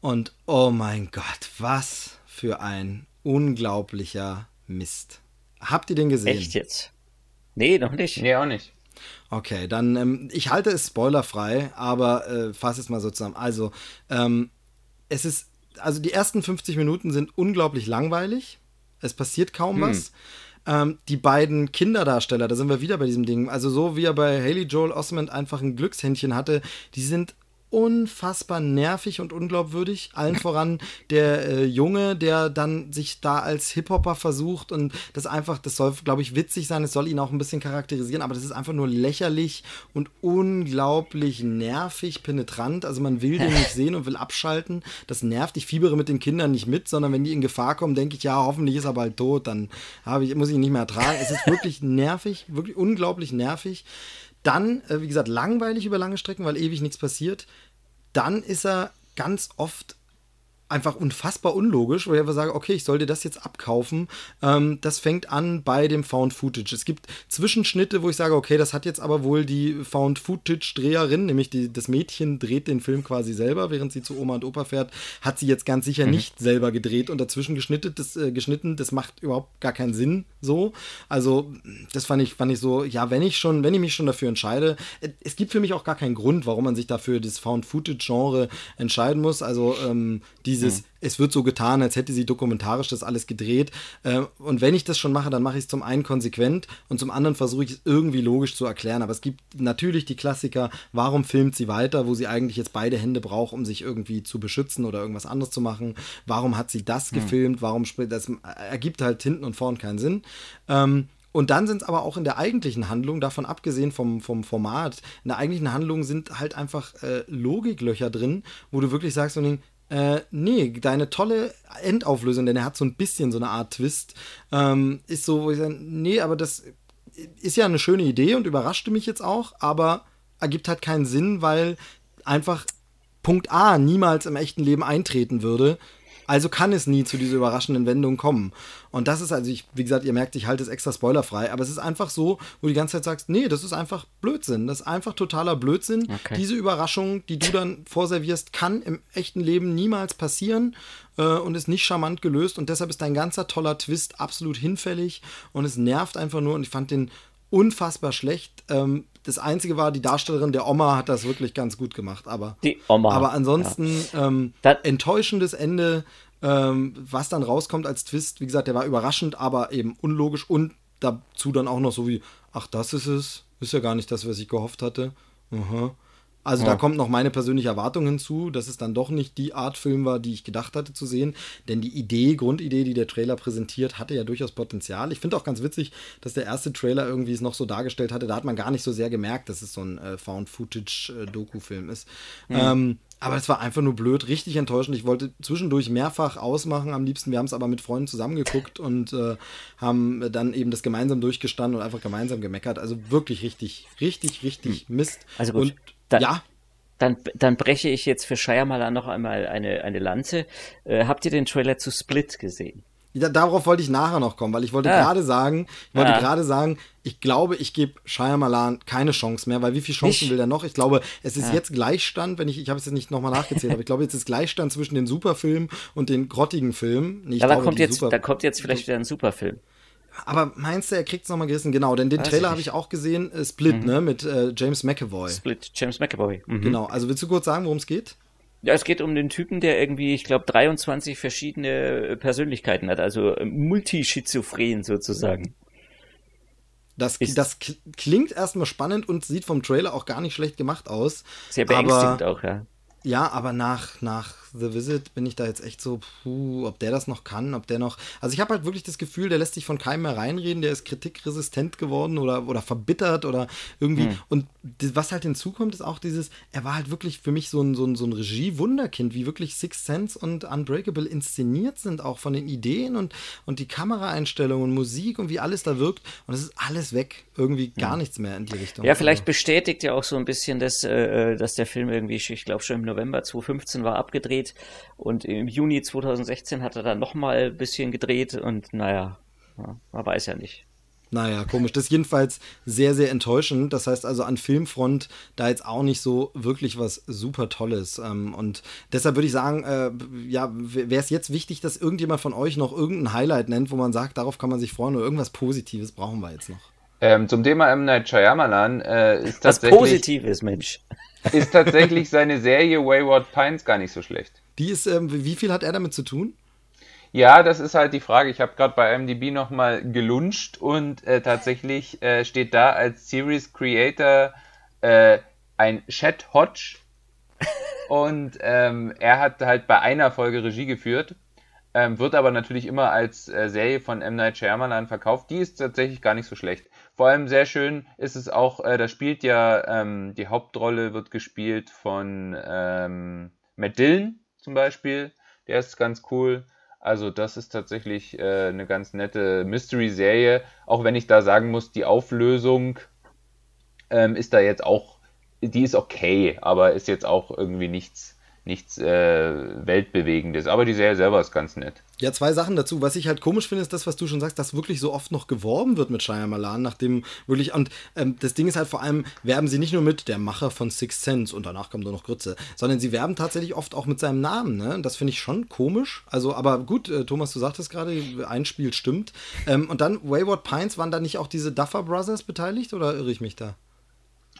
Und oh mein Gott, was für ein unglaublicher Mist. Habt ihr den gesehen? Echt jetzt? Nee, noch nicht. Nee, auch nicht. Okay, dann, ähm, ich halte es spoilerfrei, aber äh, fasse es mal so zusammen. Also, ähm, es ist, also die ersten 50 Minuten sind unglaublich langweilig. Es passiert kaum hm. was. Ähm, die beiden Kinderdarsteller, da sind wir wieder bei diesem Ding. Also so wie er bei Haley Joel Osment einfach ein Glückshändchen hatte, die sind unfassbar nervig und unglaubwürdig. Allen voran der äh, Junge, der dann sich da als Hip-Hopper versucht und das einfach, das soll, glaube ich, witzig sein, es soll ihn auch ein bisschen charakterisieren, aber das ist einfach nur lächerlich und unglaublich nervig, penetrant. Also man will den nicht sehen und will abschalten. Das nervt. Ich fiebere mit den Kindern nicht mit, sondern wenn die in Gefahr kommen, denke ich, ja, hoffentlich ist er bald tot, dann ich, muss ich ihn nicht mehr ertragen. Es ist wirklich nervig, wirklich unglaublich nervig. Dann, äh, wie gesagt, langweilig über lange Strecken, weil ewig nichts passiert. Dann ist er ganz oft einfach unfassbar unlogisch, wo ich einfach sage, okay, ich soll dir das jetzt abkaufen. Ähm, das fängt an bei dem Found Footage. Es gibt Zwischenschnitte, wo ich sage, okay, das hat jetzt aber wohl die Found Footage-Dreherin, nämlich die, das Mädchen dreht den Film quasi selber, während sie zu Oma und Opa fährt, hat sie jetzt ganz sicher mhm. nicht selber gedreht und dazwischen geschnitten. Das, äh, geschnitten. das macht überhaupt gar keinen Sinn so. Also, das fand ich, fand ich so, ja, wenn ich schon, wenn ich mich schon dafür entscheide, äh, es gibt für mich auch gar keinen Grund, warum man sich dafür das Found Footage-Genre entscheiden muss. Also, ähm, dieses, mhm. es wird so getan, als hätte sie dokumentarisch das alles gedreht. Äh, und wenn ich das schon mache, dann mache ich es zum einen konsequent und zum anderen versuche ich es irgendwie logisch zu erklären. Aber es gibt natürlich die Klassiker, warum filmt sie weiter, wo sie eigentlich jetzt beide Hände braucht, um sich irgendwie zu beschützen oder irgendwas anderes zu machen. Warum hat sie das mhm. gefilmt? Warum das ergibt halt hinten und vorn keinen Sinn. Ähm, und dann sind es aber auch in der eigentlichen Handlung, davon abgesehen vom, vom Format, in der eigentlichen Handlung sind halt einfach äh, Logiklöcher drin, wo du wirklich sagst, so, äh, nee, deine tolle Endauflösung, denn er hat so ein bisschen so eine Art Twist, ähm, ist so, wo ich sage, nee, aber das ist ja eine schöne Idee und überraschte mich jetzt auch, aber ergibt halt keinen Sinn, weil einfach Punkt A niemals im echten Leben eintreten würde. Also kann es nie zu dieser überraschenden Wendung kommen. Und das ist also, ich, wie gesagt, ihr merkt, ich halte es extra spoilerfrei, aber es ist einfach so, wo du die ganze Zeit sagst, nee, das ist einfach Blödsinn. Das ist einfach totaler Blödsinn. Okay. Diese Überraschung, die du dann vorservierst, kann im echten Leben niemals passieren äh, und ist nicht charmant gelöst. Und deshalb ist dein ganzer toller Twist absolut hinfällig und es nervt einfach nur. Und ich fand den unfassbar schlecht. Ähm, das Einzige war, die Darstellerin der Oma hat das wirklich ganz gut gemacht. Aber, die Oma. aber ansonsten ja. ähm, enttäuschendes Ende. Ähm, was dann rauskommt als Twist, wie gesagt, der war überraschend, aber eben unlogisch und dazu dann auch noch so wie, ach, das ist es. Ist ja gar nicht das, was ich gehofft hatte. Aha. Also ja. da kommt noch meine persönliche Erwartung hinzu, dass es dann doch nicht die Art Film war, die ich gedacht hatte zu sehen. Denn die Idee, Grundidee, die der Trailer präsentiert, hatte ja durchaus Potenzial. Ich finde auch ganz witzig, dass der erste Trailer irgendwie es noch so dargestellt hatte. Da hat man gar nicht so sehr gemerkt, dass es so ein äh, Found-Footage-Doku-Film ist. Mhm. Ähm, aber es war einfach nur blöd, richtig enttäuschend. Ich wollte zwischendurch mehrfach ausmachen am liebsten. Wir haben es aber mit Freunden zusammengeguckt und äh, haben dann eben das gemeinsam durchgestanden und einfach gemeinsam gemeckert. Also wirklich richtig, richtig, richtig hm. Mist. Also gut. Und dann, ja. Dann, dann breche ich jetzt für Shyamalan noch einmal eine, eine Lanze. Äh, habt ihr den Trailer zu Split gesehen? Ja, darauf wollte ich nachher noch kommen, weil ich wollte ah. gerade sagen, ich wollte ah. gerade sagen, ich glaube, ich gebe Shyamalan keine Chance mehr, weil wie viele Chancen ich? will er noch? Ich glaube, es ist ah. jetzt Gleichstand, wenn ich, ich habe es jetzt nicht nochmal nachgezählt, aber ich glaube, jetzt ist Gleichstand zwischen den Superfilmen und den grottigen Filmen. Nee, ja, da kommt jetzt, da kommt jetzt vielleicht wieder ein Superfilm. Aber meinst du, er kriegt es nochmal gerissen? Genau, denn den Weiß Trailer habe ich auch gesehen, äh, Split, mhm. ne, mit äh, James McAvoy. Split, James McAvoy. Mhm. Genau, also willst du kurz sagen, worum es geht? Ja, es geht um den Typen, der irgendwie, ich glaube, 23 verschiedene Persönlichkeiten hat, also multischizophren sozusagen. Das, das klingt erstmal spannend und sieht vom Trailer auch gar nicht schlecht gemacht aus. Sehr beängstigend auch, ja. Ja, aber nach, nach The Visit bin ich da jetzt echt so, puh, ob der das noch kann, ob der noch. Also ich habe halt wirklich das Gefühl, der lässt sich von keinem mehr reinreden, der ist kritikresistent geworden oder, oder verbittert oder irgendwie. Hm. Und was halt hinzukommt, ist auch dieses, er war halt wirklich für mich so ein, so ein, so ein Regie-Wunderkind, wie wirklich Six Sense und Unbreakable inszeniert sind, auch von den Ideen und, und die Kameraeinstellungen und Musik und wie alles da wirkt. Und es ist alles weg. Irgendwie gar hm. nichts mehr in die Richtung. Ja, vielleicht also. bestätigt ja auch so ein bisschen, dass, äh, dass der Film irgendwie, ich glaube schon im November 2015 war abgedreht und im Juni 2016 hat er dann nochmal ein bisschen gedreht und naja, ja, man weiß ja nicht. Naja, komisch. Das ist jedenfalls sehr, sehr enttäuschend. Das heißt also an Filmfront da jetzt auch nicht so wirklich was super Tolles. Ähm, und deshalb würde ich sagen, äh, ja, wäre es jetzt wichtig, dass irgendjemand von euch noch irgendein Highlight nennt, wo man sagt, darauf kann man sich freuen oder irgendwas Positives brauchen wir jetzt noch. Ähm, zum Thema M. Night Shyamalan äh, ist tatsächlich... Was Positives, Mensch. Ist tatsächlich seine Serie Wayward Pines gar nicht so schlecht. Die ist, ähm, wie viel hat er damit zu tun? Ja, das ist halt die Frage. Ich habe gerade bei MDB nochmal geluncht und äh, tatsächlich äh, steht da als Series Creator äh, ein Chet Hodge und ähm, er hat halt bei einer Folge Regie geführt ähm, wird aber natürlich immer als äh, Serie von M. Night Shyamalan verkauft. Die ist tatsächlich gar nicht so schlecht. Vor allem sehr schön ist es auch, äh, da spielt ja, ähm, die Hauptrolle wird gespielt von ähm, Matt Dillon zum Beispiel. Der ist ganz cool. Also das ist tatsächlich äh, eine ganz nette Mystery-Serie. Auch wenn ich da sagen muss, die Auflösung ähm, ist da jetzt auch, die ist okay, aber ist jetzt auch irgendwie nichts nichts äh, Weltbewegendes. Aber die Serie selber ist ganz nett. Ja, zwei Sachen dazu. Was ich halt komisch finde, ist das, was du schon sagst, dass wirklich so oft noch geworben wird mit Shyamalan, nachdem wirklich, und ähm, das Ding ist halt vor allem, werben sie nicht nur mit der Macher von Six Sense und danach kommt nur noch Grütze, sondern sie werben tatsächlich oft auch mit seinem Namen, ne? Das finde ich schon komisch. Also, aber gut, äh, Thomas, du sagtest gerade, ein Spiel stimmt. Ähm, und dann Wayward Pines, waren da nicht auch diese Duffer Brothers beteiligt oder irre ich mich da?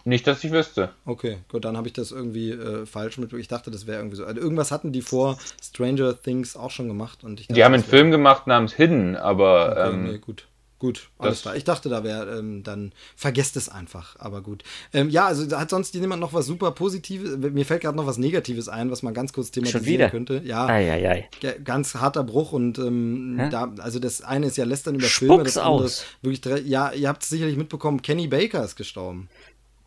Nicht, dass ich wüsste. Okay, gut, dann habe ich das irgendwie äh, falsch mit. Ich dachte, das wäre irgendwie so. Also irgendwas hatten die vor Stranger Things auch schon gemacht. Und ich dachte, die haben einen Film gemacht namens Hidden, aber. Okay, ähm, nee, gut. Gut, alles klar. Ich dachte, da wäre ähm, dann vergesst es einfach, aber gut. Ähm, ja, also hat sonst jemand noch was super Positives? Mir fällt gerade noch was Negatives ein, was man ganz kurz thematisieren Schon wieder? könnte. Ja, Ei, ei, ei. ja, ganz harter Bruch und ähm, da, also das eine ist ja lästern über Spuck's Filme, das andere aus. ist wirklich, dre- ja, ihr habt es sicherlich mitbekommen, Kenny Baker ist gestorben.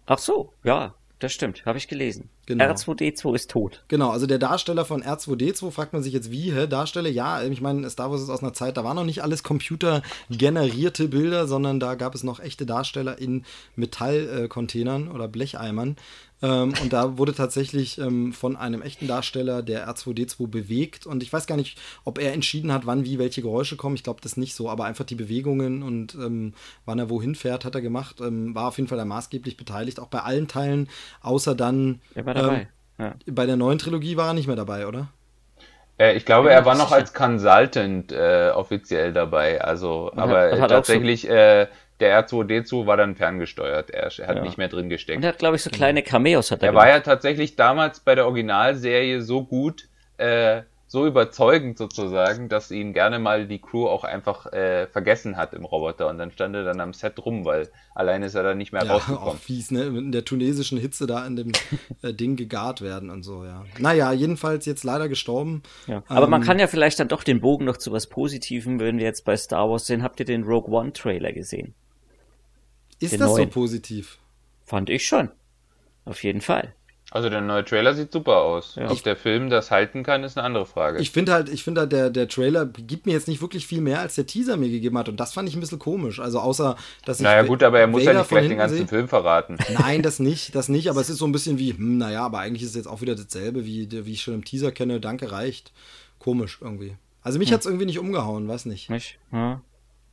Ach so, ja, das stimmt, habe ich gelesen. Genau. R2D2 ist tot. Genau, also der Darsteller von R2D2 fragt man sich jetzt wie, hä, Darsteller? Ja, ich meine, Star Wars ist aus einer Zeit, da waren noch nicht alles computergenerierte Bilder, sondern da gab es noch echte Darsteller in Metallcontainern oder Blecheimern. Ähm, und da wurde tatsächlich ähm, von einem echten Darsteller der R2D2 bewegt. Und ich weiß gar nicht, ob er entschieden hat, wann, wie, welche Geräusche kommen. Ich glaube das nicht so, aber einfach die Bewegungen und ähm, wann er wohin fährt, hat er gemacht. Ähm, war auf jeden Fall da maßgeblich beteiligt, auch bei allen Teilen, außer dann Er war dabei. ähm, ja. bei der neuen Trilogie war er nicht mehr dabei, oder? Äh, ich glaube, Ja, er war noch als Consultant äh, offiziell dabei. Also, aber hat- hat tatsächlich, äh, der R2D2 war dann ferngesteuert. Er, er hat Ja. nicht mehr drin gesteckt. Und er hat, glaube ich, so kleine Cameos hat er Er war gemacht. ja tatsächlich damals bei der Originalserie so gut, äh, so überzeugend sozusagen, dass ihn gerne mal die Crew auch einfach äh, vergessen hat im Roboter und dann stand er dann am Set rum, weil alleine ist er dann nicht mehr Ja, auch rausgekommen. fies, ne? In der tunesischen Hitze da in dem äh, Ding gegart werden und so, ja. Naja, jedenfalls jetzt leider gestorben. Ja. Aber man Ähm, kann ja vielleicht dann doch den Bogen noch zu was Positivem, wenn wir jetzt bei Star Wars sind. Habt ihr den Rogue One Trailer gesehen? Ist den das so neuen. positiv? Fand ich schon. Auf jeden Fall. Also der neue Trailer sieht super aus. Ja. Ob der Film das halten kann, ist eine andere Frage. Ich finde halt, ich finde halt, der, der Trailer gibt mir jetzt nicht wirklich viel mehr, als der Teaser mir gegeben hat. Und das fand ich ein bisschen komisch. Also außer, dass ich naja gut, aber er muss Vader ja nicht von gleich den ganzen sehe. Film verraten. Nein, das nicht, das nicht, aber es ist so ein bisschen wie, hm, naja, aber eigentlich ist es jetzt auch wieder dasselbe, wie, wie ich schon im Teaser kenne, danke reicht. Komisch irgendwie. Also Hm. mich hat's irgendwie nicht umgehauen, weiß nicht. Nicht? Ja.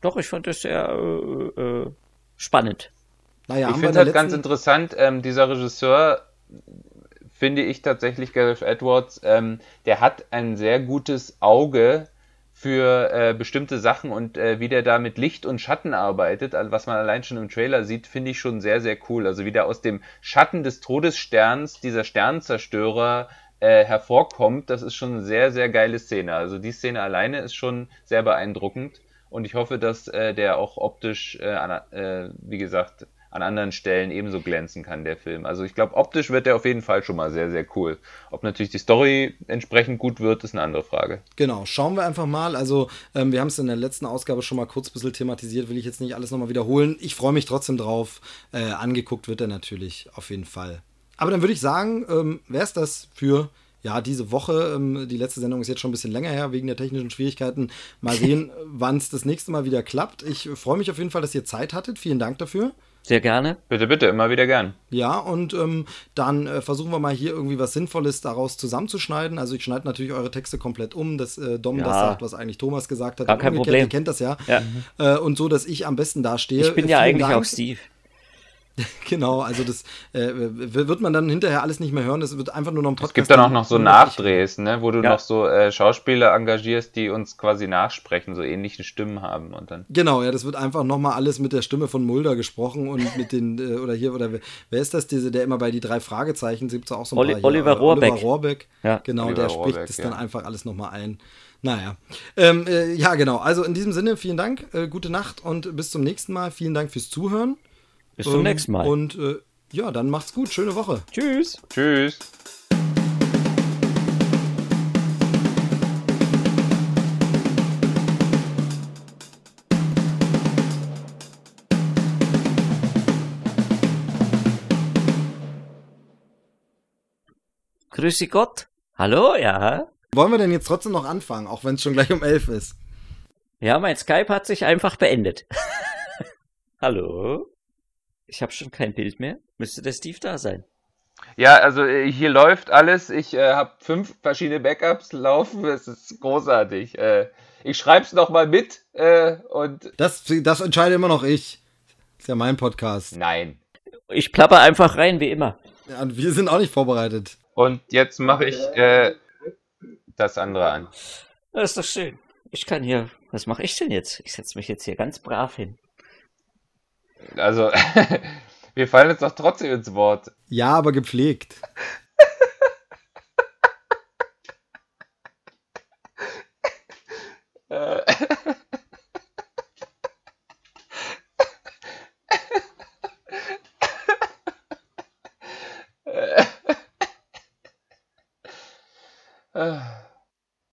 Doch, ich fand das sehr äh, äh, spannend. Naja, ich finde in halt ganz interessant, ähm, dieser Regisseur, finde ich tatsächlich, Gareth Edwards, ähm, der hat ein sehr gutes Auge für äh, bestimmte Sachen und äh, wie der da mit Licht und Schatten arbeitet, also was man allein schon im Trailer sieht, finde ich schon sehr, sehr cool. Also wie der aus dem Schatten des Todessterns, dieser Sternzerstörer, äh, hervorkommt, das ist schon eine sehr, sehr geile Szene. Also die Szene alleine ist schon sehr beeindruckend und ich hoffe, dass äh, der auch optisch, äh, an, äh, wie gesagt, an anderen Stellen ebenso glänzen kann, der Film. Also ich glaube, optisch wird der auf jeden Fall schon mal sehr, sehr cool. Ob natürlich die Story entsprechend gut wird, ist eine andere Frage. Genau, schauen wir einfach mal. Also, ähm, wir haben es in der letzten Ausgabe schon mal kurz ein bisschen thematisiert, will ich jetzt nicht alles nochmal wiederholen. Ich freue mich trotzdem drauf. Äh, angeguckt wird er natürlich, auf jeden Fall. Aber dann würde ich sagen, ähm, wäre es das für ja, diese Woche. Ähm, die letzte Sendung ist jetzt schon ein bisschen länger her, wegen der technischen Schwierigkeiten. Mal sehen, wann es das nächste Mal wieder klappt. Ich freue mich auf jeden Fall, dass ihr Zeit hattet. Vielen Dank dafür. Sehr gerne. Bitte, bitte, immer wieder gern. Ja, und ähm, dann äh, versuchen wir mal hier irgendwie was Sinnvolles daraus zusammenzuschneiden. Also ich schneide natürlich eure Texte komplett um, dass äh, Dom Ja. das sagt, was eigentlich Thomas gesagt hat. Gar kein Problem. Ihr kennt das ja. Ja. Äh, und so, dass ich am besten dastehe. Ich bin Äh, ja vielen eigentlich Dank. auch Steve. Genau, also das äh, wird man dann hinterher alles nicht mehr hören. Das wird einfach nur noch ein Podcast. Es gibt dann auch noch so Nachdrehs, ne, wo du Ja. noch so äh, Schauspieler engagierst, die uns quasi nachsprechen, so ähnliche Stimmen haben und dann. Genau, ja, das wird einfach nochmal alles mit der Stimme von Mulder gesprochen und mit den, äh, oder hier, oder wer, wer ist das, diese, der immer bei die drei Fragezeichen, gibt es auch so ein Oli- paar hier, Oliver äh, Rohrbeck. Oliver Rohrbeck. Ja. Genau, Oliver der spricht Rohrbeck, das ja. dann einfach alles nochmal ein. Naja. Ähm, äh, ja, genau. Also in diesem Sinne, vielen Dank, äh, gute Nacht und bis zum nächsten Mal. Vielen Dank fürs Zuhören. Bis zum Ähm, nächsten Mal. Und äh, ja, dann macht's gut. Schöne Woche. Tschüss. Tschüss. Grüßi Gott. Hallo, ja. Wollen wir denn jetzt trotzdem noch anfangen, auch wenn es schon gleich um elf ist? Ja, mein Skype hat sich einfach beendet. Hallo? Ich habe schon kein Bild mehr. Müsste der Steve da sein? Ja, also äh, hier läuft alles. Ich äh, habe fünf verschiedene Backups laufen. Es ist großartig. Äh, ich schreibe es nochmal mit äh, und. Das, das entscheide immer noch ich. Ist ja mein Podcast. Nein. Ich plapper einfach rein, wie immer. Ja, und wir sind auch nicht vorbereitet. Und jetzt mache ich äh, das andere an. Das ist doch schön. Ich kann hier. Was mache ich denn jetzt? Ich setze mich jetzt hier ganz brav hin. Also, wir fallen jetzt doch trotzdem ins Wort. Ja, aber gepflegt.